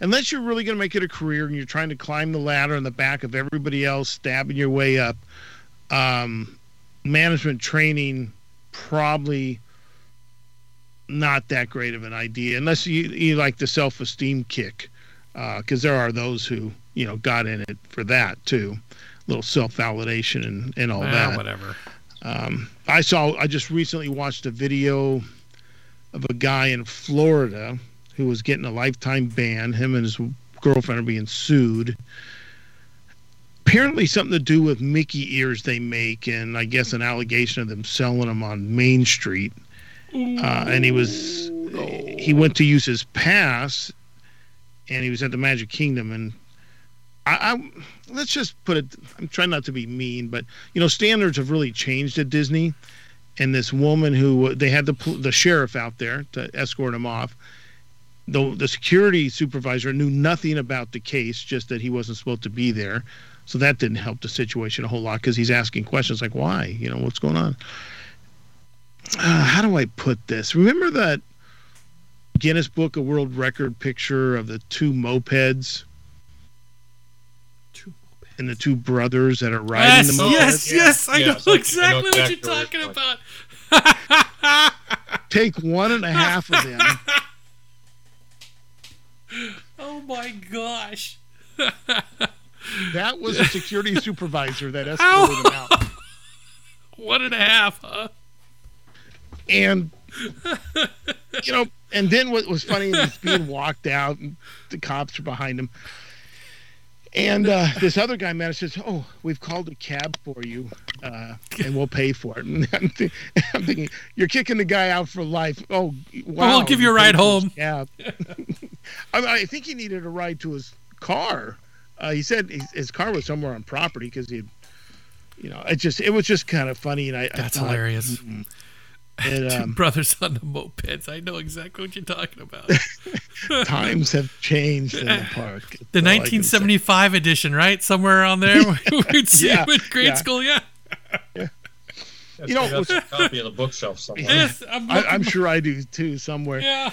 unless you're really going to make it a career and you're trying to climb the ladder on the back of everybody else, stabbing your way up, um, management training probably not that great of an idea unless you, you like the self-esteem kick because there are those who you know got in it for that too a little self-validation and, and all Ah, that whatever. um, I saw. I just recently watched a video of a guy in Florida who was getting a lifetime ban. Him and his girlfriend are being sued. Apparently, something to do with Mickey ears they make, and I guess an allegation of them selling them on Main Street. Uh, and he was he went to use his pass, and he was at the Magic Kingdom, and I, I let's just put it. I'm trying not to be mean, but you know, standards have really changed at Disney. And this woman who they had the the sheriff out there to escort him off. The the security supervisor knew nothing about the case, just that he wasn't supposed to be there. So that didn't help the situation a whole lot because he's asking questions like, "Why? You know, what's going on?" Uh, how do I put this? Remember that Guinness Book of World Record picture of the two mopeds Two and the two brothers that are riding Yes, the mopeds? yes, yes. I Yeah, know so I know exactly what you're talking about. Take one and a half of them. oh my gosh. That was a security supervisor that Ow. escorted him out. One and a half, huh? And you know, and then what was funny is being walked out and the cops are behind him. And uh, this other guy man says, "Oh, we've called a cab for you, uh, and we'll pay for it." And I'm, thi- I'm thinking, "You're kicking the guy out for life." Oh, wow! we'll give you a ride paid for his home. Cab. I, mean, I think he needed a ride to his car. Uh, he said his, his car was somewhere on property because he, you know, it just it was just kind of funny, and I I That's thought, hilarious. mm, And, Two um, brothers on the mopeds. I know exactly what you're talking about. times have changed in the park. The That's all I can say. 1975 edition, right? Somewhere around there. We'd see Yeah, him in grade yeah. school. Yeah. You know, that's a copy on the bookshelf somewhere. Yes. I'm, I, I'm sure I do too somewhere. Yeah.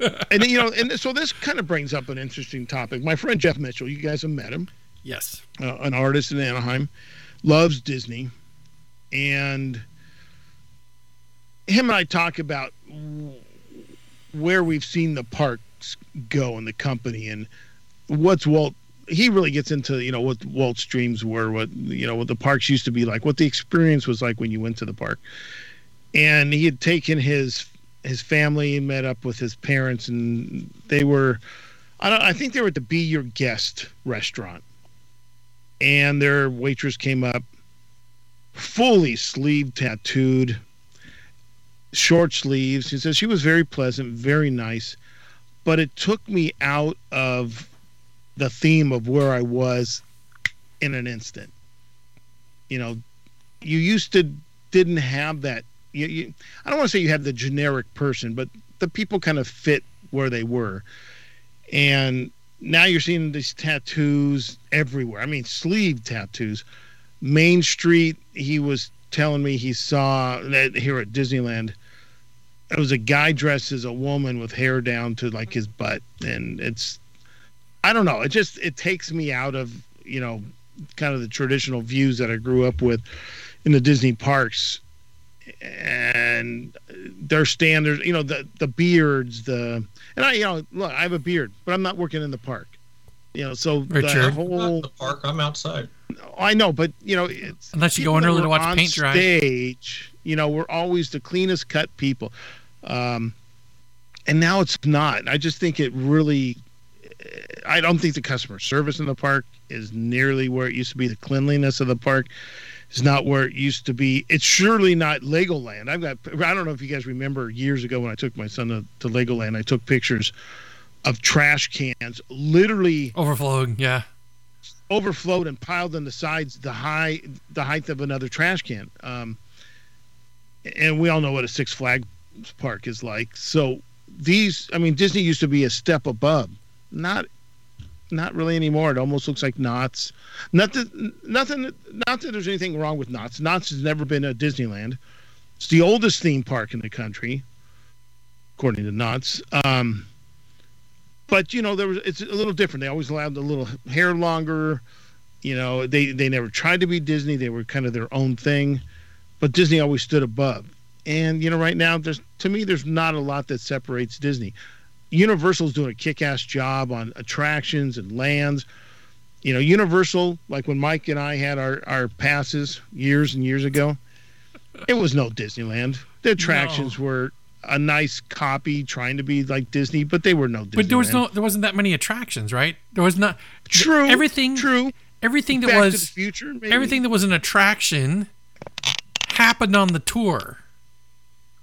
And then, you know, and so this kind of brings up an interesting topic. My friend Jeff Mitchell, you guys have met him, Yes. uh, an artist in Anaheim, loves Disney, and him and I talk about where we've seen the parks go in the company and what's Walt. He really gets into you know what Walt's dreams were, what you know what the parks used to be like, what the experience was like when you went to the park, and he had taken his his family met up with his parents, and they were, I don't, I think they were at the Be Our Guest restaurant, and their waitress came up, fully sleeve tattooed, short sleeves. He says she was very pleasant, very nice, but it took me out of the theme of where I was in an instant. You know, you used to didn't have that. You, you, I don't want to say you had the generic person, but the people kind of fit where they were, and now you're seeing these tattoos everywhere. I mean, sleeve tattoos. Main Street. He was telling me he saw that here at Disneyland. It was a guy dressed as a woman with hair down to like his butt, and it's. I don't know. It just it takes me out of you know kind of the traditional views that I grew up with in the Disney parks and their standards, you know, the the beards, the and I, you know, look, I have a beard, but I'm not working in the park, you know, so Richard. the whole the park. I'm outside. I know, but you know, it's Unless you go in early to watch on paint dry. Stage, you know, we're always the cleanest cut people, um, and now it's not. I just think it really. I don't think the customer service in the park is nearly where it used to be. The cleanliness of the park is not where it used to be. It's surely not Legoland. I've got. I don't know if you guys remember years ago when I took my son to, to Legoland. I took pictures of trash cans, literally Overflowing, yeah. overflowed and piled on the sides the high the height of another trash can um, and we all know what a six flags park is like so these i mean disney used to be a step above not not really anymore. It almost looks like Knott's. Nothing nothing not that there's anything wrong with Knott's. Knott's has never been a disneyland. It's the oldest theme park in the country according to Knott's. Um, but you know there was it's a little different. They always allowed the little hair longer. You know they they never tried to be disney. They were kind of their own thing. But disney always stood above. And you know right now there's to me there's not a lot that separates disney universal's doing a kick-ass job on attractions and lands you know universal like when mike and i had our our passes years and years ago it was no disneyland the attractions were a nice copy trying to be like disney but they were no disney But there was no, there wasn't that many attractions, right? There was not True. everything. True. Everything that Back to the was future. Maybe. everything that was an attraction happened on the tour,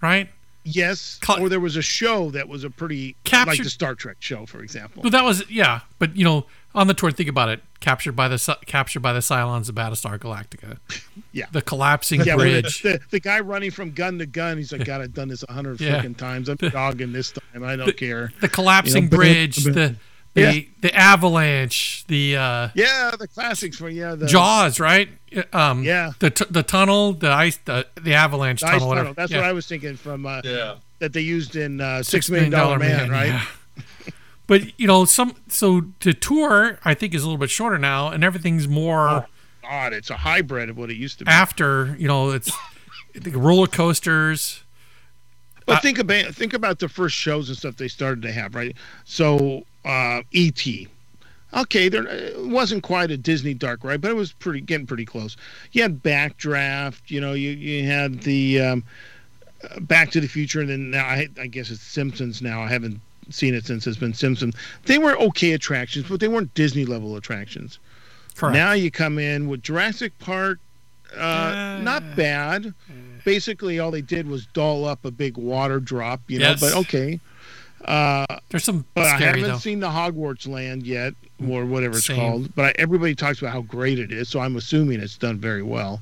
right? Yes. Ca- or there was a show that was a pretty like the Star Trek show, for example. But that was yeah. But you know, on the tour, think about it. Captured by the captured by the Cylons of Battlestar Galactica. Yeah. The collapsing Yeah, bridge. the, the, the guy running from gun to gun, he's like, God, I've done this a hundred Yeah. freaking times. I'm dogging this time. I don't care. the collapsing You know, bridge. the the Yeah. the avalanche. The uh, Yeah, the classics for yeah, the Jaws, right? Um, Yeah. The t- the tunnel, the ice, the the avalanche the tunnel. whatever. tunnel. That's yeah. what I was thinking from uh, Yeah. that they used in uh, Six Million Dollar Man, right? yeah. but you know, some so the tour I think is a little bit shorter now, and everything's more Oh. God, it's a hybrid of what it used to be. after. You know, it's the roller coasters. But I- think about think about the first shows and stuff they started to have, right? So uh, E.T. Okay, there it wasn't quite a Disney dark ride, but it was pretty getting pretty close. You had Backdraft, you know, you you had the um, uh, Back to the Future, and then now I, I guess it's Simpsons. Now I haven't seen it since it's been Simpsons. They were okay attractions, but they weren't Disney level attractions. Correct. Now you come in with Jurassic Park, uh, Uh, not bad. Basically, all they did was doll up a big water drop, you know. But okay, uh, There's some but I haven't though. seen the Hogwarts land yet, or whatever it's Same. called. But I, everybody talks about how great it is, so I'm assuming it's done very well.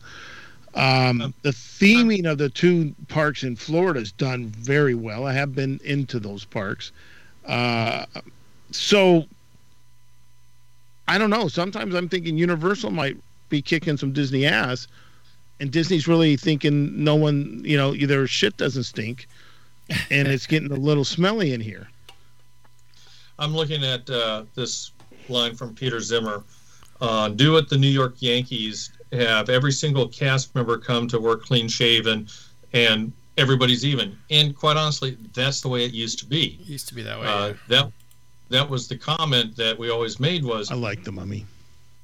Um, Um, the theming of the two parks in Florida is done very well. I have been into those parks, uh, so I don't know. Sometimes I'm thinking Universal might be kicking some Disney ass, and Disney's really thinking no one, you know, their shit doesn't stink, and it's getting a little smelly in here. I'm looking at uh, this line from Peter Zimmer. Uh, do what the New York Yankees have every single cast member come to work clean shaven and everybody's even. And quite honestly, that's the way it used to be. It used to be that way. Uh, that that was the comment that we always made was I like the mummy.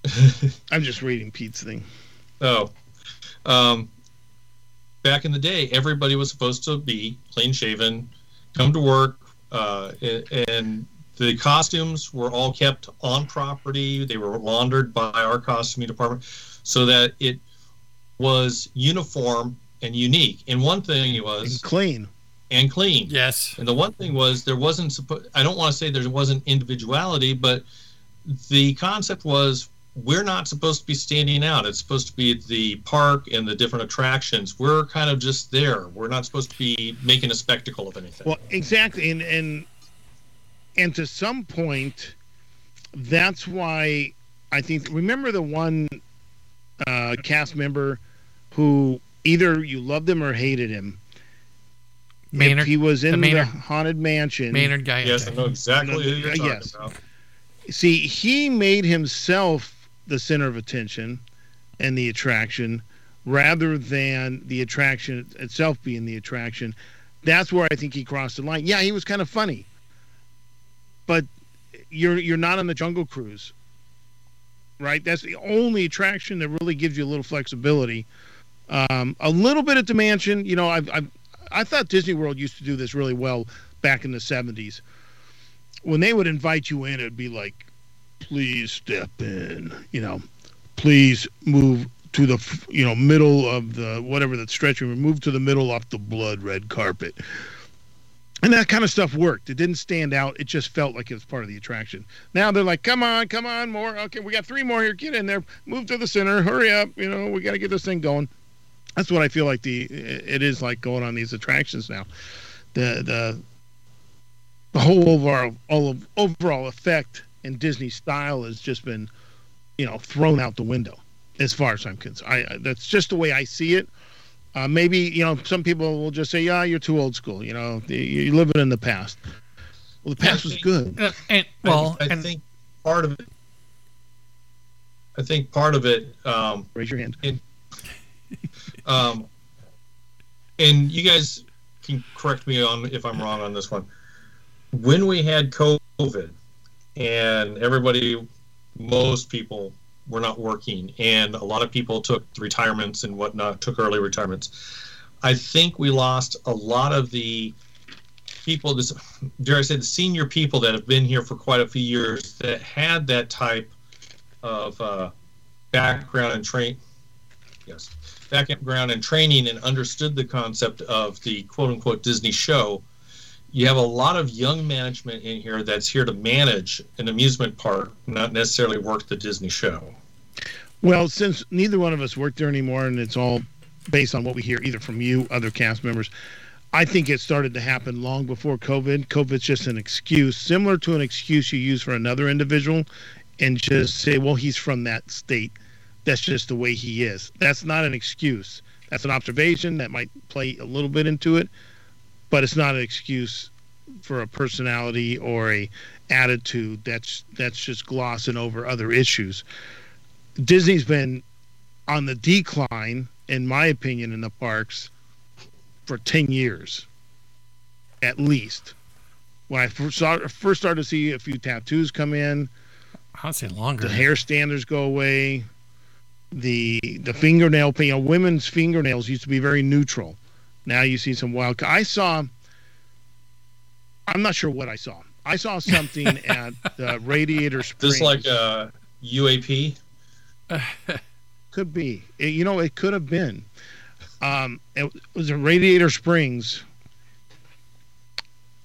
I'm just reading Pete's thing. Oh, um, back in the day, everybody was supposed to be clean shaven, come to work, uh, and the costumes were all kept on property. They were laundered by our costuming department so that it was uniform and unique. And one thing And was clean. and clean. yes. And the one thing was there wasn't supposed. I don't want to say there wasn't individuality, but the concept was we're not supposed to be standing out. It's supposed to be the park and the different attractions. We're kind of just there. We're not supposed to be making a spectacle of anything. Well, exactly, and and and to some point, that's why I think. Remember the one uh, cast member who either you loved him or hated him. Maynard. If he was in the, Maynard. haunted mansion. Maynard guy. yes, I know exactly who you're talking Yes. about. See, he made himself the center of attention and the attraction rather than the attraction itself being the attraction. That's where I think he crossed the line. Yeah, he was kind of funny. But you're you're not on the Jungle Cruise. Right? That's the only attraction that really gives you a little flexibility. Um, a little bit at the mansion, you know, I've, I've I thought Disney World used to do this really well back in the 70s when they would invite you in, it'd be like, please step in, you know, please move to the, you know, middle of the, whatever that stretching move to the middle off the blood red carpet. And that kind of stuff worked. It didn't stand out. It just felt like it was part of the attraction. Now they're like, come on, come on, more. Okay, we got three more here. Get in there. Move to the center. Hurry up. You know, we got to get this thing going. That's what I feel like the it is like going on these attractions now. The the the whole overall all of, overall effect and Disney style has just been, you know, thrown out the window as far as I'm concerned. I, I that's just the way I see it. Uh, maybe you know some people will just say, "Yeah, you're too old school." You know, you- you're living in the past. Well, the past was good. Uh, and well, I, I and think part of it. I think part of it um, Raise your hand. Um, and you guys can correct me on if I'm wrong on this one. When we had COVID and everybody, most people were not working, and a lot of people took retirements and whatnot, took early retirements. I think we lost a lot of the people, this, dare I say, the senior people that have been here for quite a few years that had that type of uh, background and train. Yes, background and training and understood the concept of the quote unquote Disney show. You have a lot of young management in here that's here to manage an amusement park, not necessarily work the Disney show. Well, since neither one of us work there anymore, and it's all based on what we hear either from you, other cast members, I think it started to happen long before COVID. COVID's just an excuse, similar to an excuse you use for another individual, and just say, well, he's from that state. That's just the way he is. That's not an excuse. That's an observation that might play a little bit into it, but it's not an excuse for a personality or a attitude that's that's just glossing over other issues. Disney's been on the decline, in my opinion, in the parks for 10 years at least. When I first, saw, first started to see a few tattoos come in, I'd say longer. the hair standards go away, the the fingernail paint, you know, women's fingernails used to be very neutral. Now you see some wild. I saw, I'm not sure what I saw. I saw something at uh, Radiator Springs. This like uh, UAP. Could be. It- you know, it could have been. Um, it was in Radiator Springs.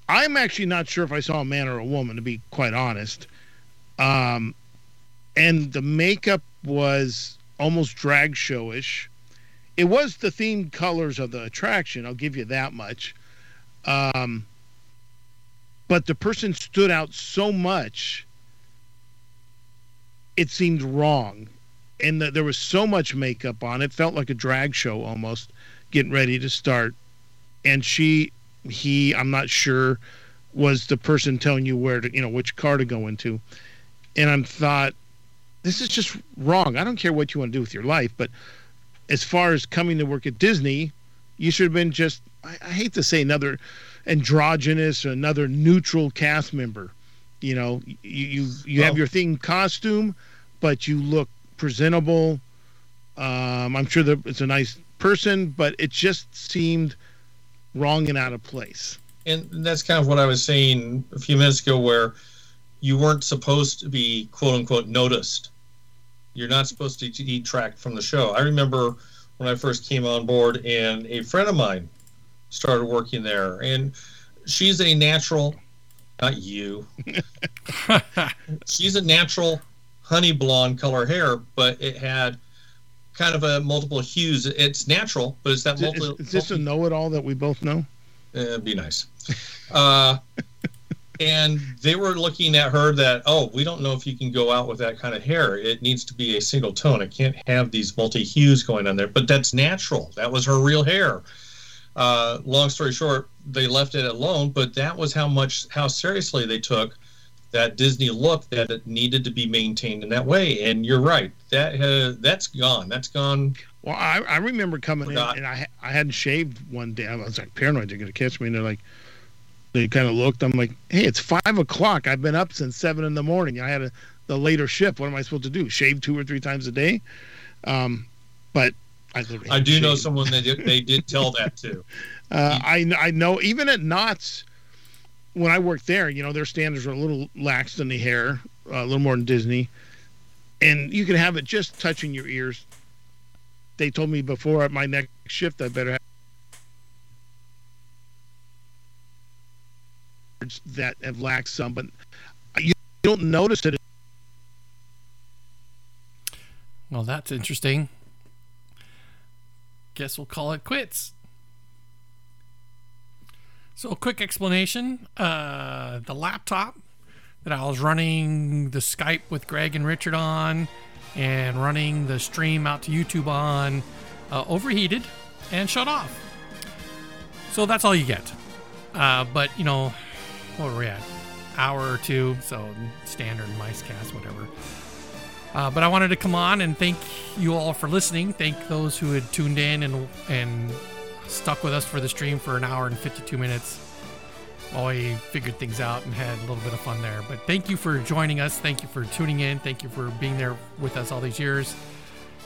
I'm actually not sure if I saw a man or a woman, to be quite honest. Um, and the makeup was almost drag showish. It was the themed colors of the attraction. I'll give you that much. Um, but the person stood out so much, it seemed wrong and the, there was so much makeup on it felt like a drag show almost getting ready to start and she he i'm not sure was the person telling you where to you know which car to go into and i'm thought this is just wrong i don't care what you want to do with your life but as far as coming to work at disney you should have been just i, I hate to say another androgynous or another neutral cast member you know you you, you have your theme costume but you look presentable. Um, I'm sure that it's a nice person, but it just seemed wrong and out of place. and that's kind of what I was saying a few minutes ago, where you weren't supposed to be quote unquote noticed. You're not supposed to detract from the show. I remember when I first came on board, and a friend of mine started working there, and she's a natural, not you. she's a natural honey blonde color hair, but it had kind of a multiple hues. It's natural, but it's that multiple. is, is this a know-it-all that we both know? Uh, it'd be nice. Uh, and they were looking at her that, oh, we don't know if you can go out with that kind of hair. It needs to be a single tone. It can't have these multi hues going on there. But that's natural. That was her real hair. Uh, long story short, they left it alone. But that was how much, how seriously they took that Disney look that it needed to be maintained in that way. And you're right. That uh, that's gone. That's gone. Well, I, I remember coming Forgot. in and I I hadn't shaved one day. I was like paranoid they're gonna catch me, and they're like, they kind of looked. I'm like, hey, it's five o'clock. I've been up since seven in the morning. I had a the later shift. What am I supposed to do? Shave two or three times a day? Um, but I I do know someone that did, they did tell that too. Uh, I I know even at Knott's, when I worked there, you know their standards are a little lax than the hair, uh, a little more than Disney, and you can have it just touching your ears. They told me before at my next shift I better have that have lacked some, but you don't notice it. Well, that's interesting. Guess we'll call it quits. So, a quick explanation. Uh, the laptop that I was running the Skype with Greg and Richard on and running the stream out to YouTube on uh, overheated and shut off. So, that's all you get. Uh, but, you know, what were we at? Hour or two. So, standard mice cast, whatever. Uh, but I wanted to come on and thank you all for listening. Thank those who had tuned in and and stuck with us for the stream for an hour and 52 minutes while we figured things out and had a little bit of fun there. But thank you for joining us. Thank you for tuning in. Thank you for being there with us all these years.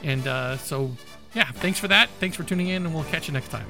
And uh, so, yeah, thanks for that. Thanks for tuning in, and we'll catch you next time.